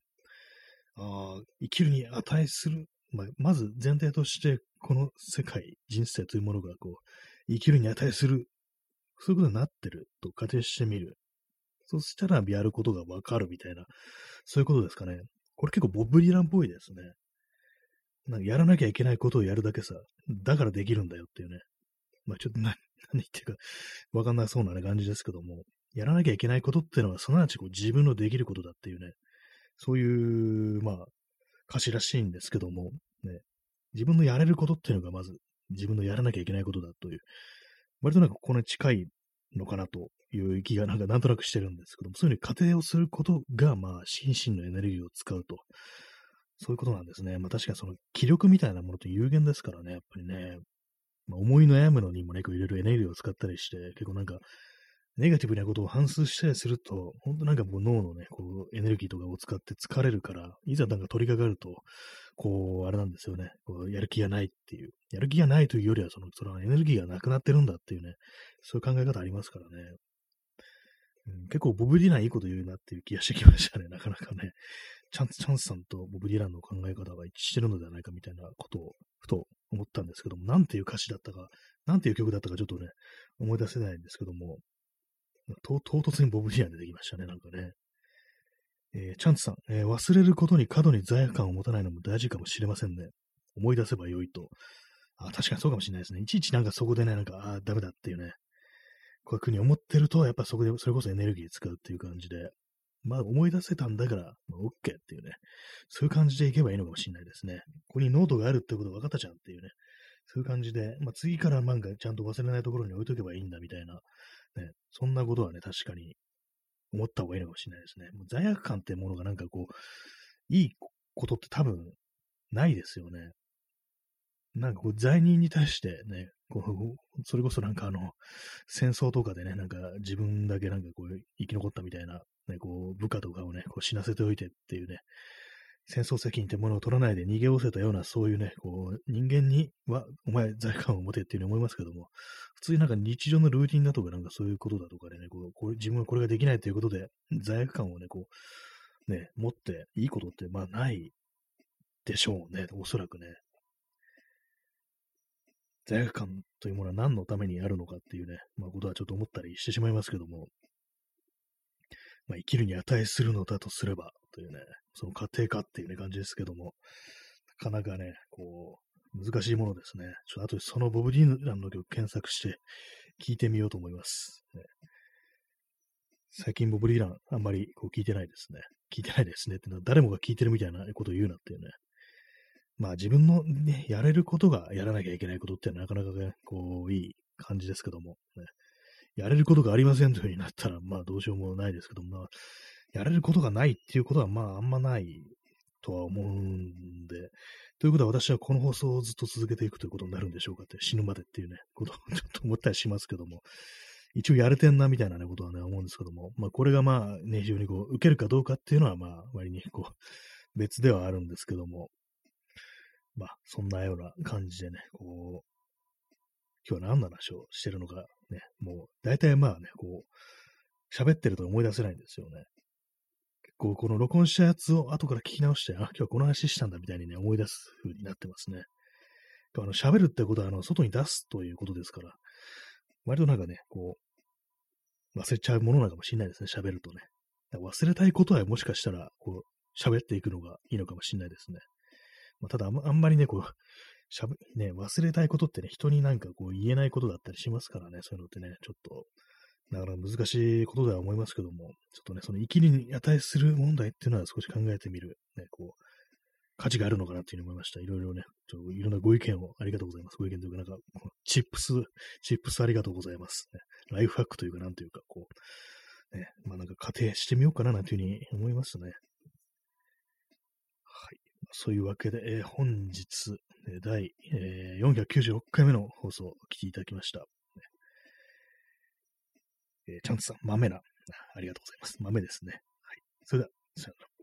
S1: あ生きるに値する、まあ、まず前提として、この世界、人生というものが、こう、生きるに値する、そういうことになってると仮定してみる。そしたらやることがわかるみたいな、そういうことですかね。これ結構ボブ・ディランっぽいですね。なんかやらなきゃいけないことをやるだけさ、だからできるんだよっていうね。まあちょっと何、何言ってるかわかんなそうな、ね、感じですけども、やらなきゃいけないことっていうのは、すなわちこう自分のできることだっていうね、そういう、まあ、歌詞らしいんですけども、ね、自分のやれることっていうのがまず、自分のやらなきゃいけないことだという、割となんかここに近いのかなという気がなんかなんとなくしてるんですけども、そういうふうに仮定をすることが、まあ、心身のエネルギーを使うと。そういうことなんですね。まあ確かにその気力みたいなものって有限ですからね、やっぱりね。まあ、思い悩むのにもね、こう入れるエネルギーを使ったりして、結構なんか、ネガティブなことを反芻したりすると、本当なんかもう脳のね、こう、エネルギーとかを使って疲れるから、いざなんか取り掛かると、こう、あれなんですよね、こうやる気がないっていう。やる気がないというよりは、その、そのエネルギーがなくなってるんだっていうね、そういう考え方ありますからね。結構ボブ・ディランいいこと言うなっていう気がしてきましたね、なかなかね。チャンス、チャンスさんとボブ・ディランの考え方が一致してるのではないかみたいなことを、ふと思ったんですけども、なんていう歌詞だったか、なんていう曲だったかちょっとね、思い出せないんですけども、唐突にボブ・ディラン出てきましたね、なんかね。えー、チャンツさん、えー、忘れることに過度に罪悪感を持たないのも大事かもしれませんね。思い出せばよいと。あ、確かにそうかもしれないですね。いちいちなんかそこでね、なんか、あダメだっていうね、こういうふうに思ってると、やっぱそこで、それこそエネルギー使うっていう感じで、まあ思い出せたんだから、まあ、OK っていうね、そういう感じでいけばいいのかもしれないですね。ここにノートがあるってこと分かったじゃんっていうね、そういう感じで、まあ次から漫画ちゃんと忘れないところに置いとけばいいんだみたいな、ね、そんなことはね、確かに思った方がいいのかもしれないですね。もう罪悪感ってものがなんかこう、いいことって多分ないですよね。なんかこう、罪人に対してね、こう、それこそなんかあの、戦争とかでね、なんか自分だけなんかこう、生き残ったみたいなね、こう、部下とかをね、こう死なせておいてっていうね、戦争責任ってものを取らないで逃げおせたような、そういうね、こう、人間には、お前、罪悪感を持てっていうふうに思いますけども、普通になんか日常のルーティンだとか、なんかそういうことだとかでね、こう、こ自分はこれができないということで、罪悪感をね、こう、ね、持っていいことって、まあ、ないでしょうね、おそらくね。罪悪感というものは何のためにあるのかっていうね、まあ、ことはちょっと思ったりしてしまいますけども、まあ、生きるに値するのだとすれば、というね、その過程かっていうね、感じですけども、なかなかね、こう、難しいものですね。ちょっと後でそのボブ・ディランの曲検索して聞いてみようと思います。ね、最近ボブ・ディランあんまりこう聞いてないですね。聞いてないですねってのは誰もが聞いてるみたいなことを言うなっていうね。まあ自分のね、やれることがやらなきゃいけないことってなかなかね、こう、いい感じですけども、ね、やれることがありませんというふうになったら、まあどうしようもないですけども、まあ、やれることがないっていうことは、まああんまないとは思うんで、ということは私はこの放送をずっと続けていくということになるんでしょうかって死ぬまでっていうね、ことをちょっと思ったりしますけども、一応やれてんなみたいなね、ことはね、思うんですけども、まあこれがまあね、非常にこう、受けるかどうかっていうのはまあ割にこう、別ではあるんですけども、まあそんなような感じでね、こう、今日は何の話をしてるのか、ね、もう、大体まあね、こう、喋ってると思い出せないんですよね。結構、この録音したやつを後から聞き直して、あ、今日はこの話したんだみたいにね、思い出す風になってますね。あの、喋るってことは、あの、外に出すということですから、割となんかね、こう、忘れちゃうものなのかもしれないですね、喋るとね。忘れたいことはもしかしたら、こう、喋っていくのがいいのかもしれないですね。まあ、ただあんまりね、こう、しゃべ、ね、忘れたいことってね、人になんかこう言えないことだったりしますからね、そういうのってね、ちょっと、なかなか難しいことでは思いますけども、ちょっとね、その生きに値する問題っていうのは少し考えてみる、ね、こう、価値があるのかなっていうふうに思いました。いろいろね、ちょっといろんなご意見をありがとうございます。ご意見というか、なんか、チップス、チップスありがとうございます。ね、ライフハックというか、なんというか、こう、ね、まあなんか仮定してみようかななんていうふうに思いますね。そういうわけで、えー、本日、第、えー、496回目の放送を聞きいただきました。えー、チャンツさん、豆な。ありがとうございます。豆ですね。はい。それでは、さよなら。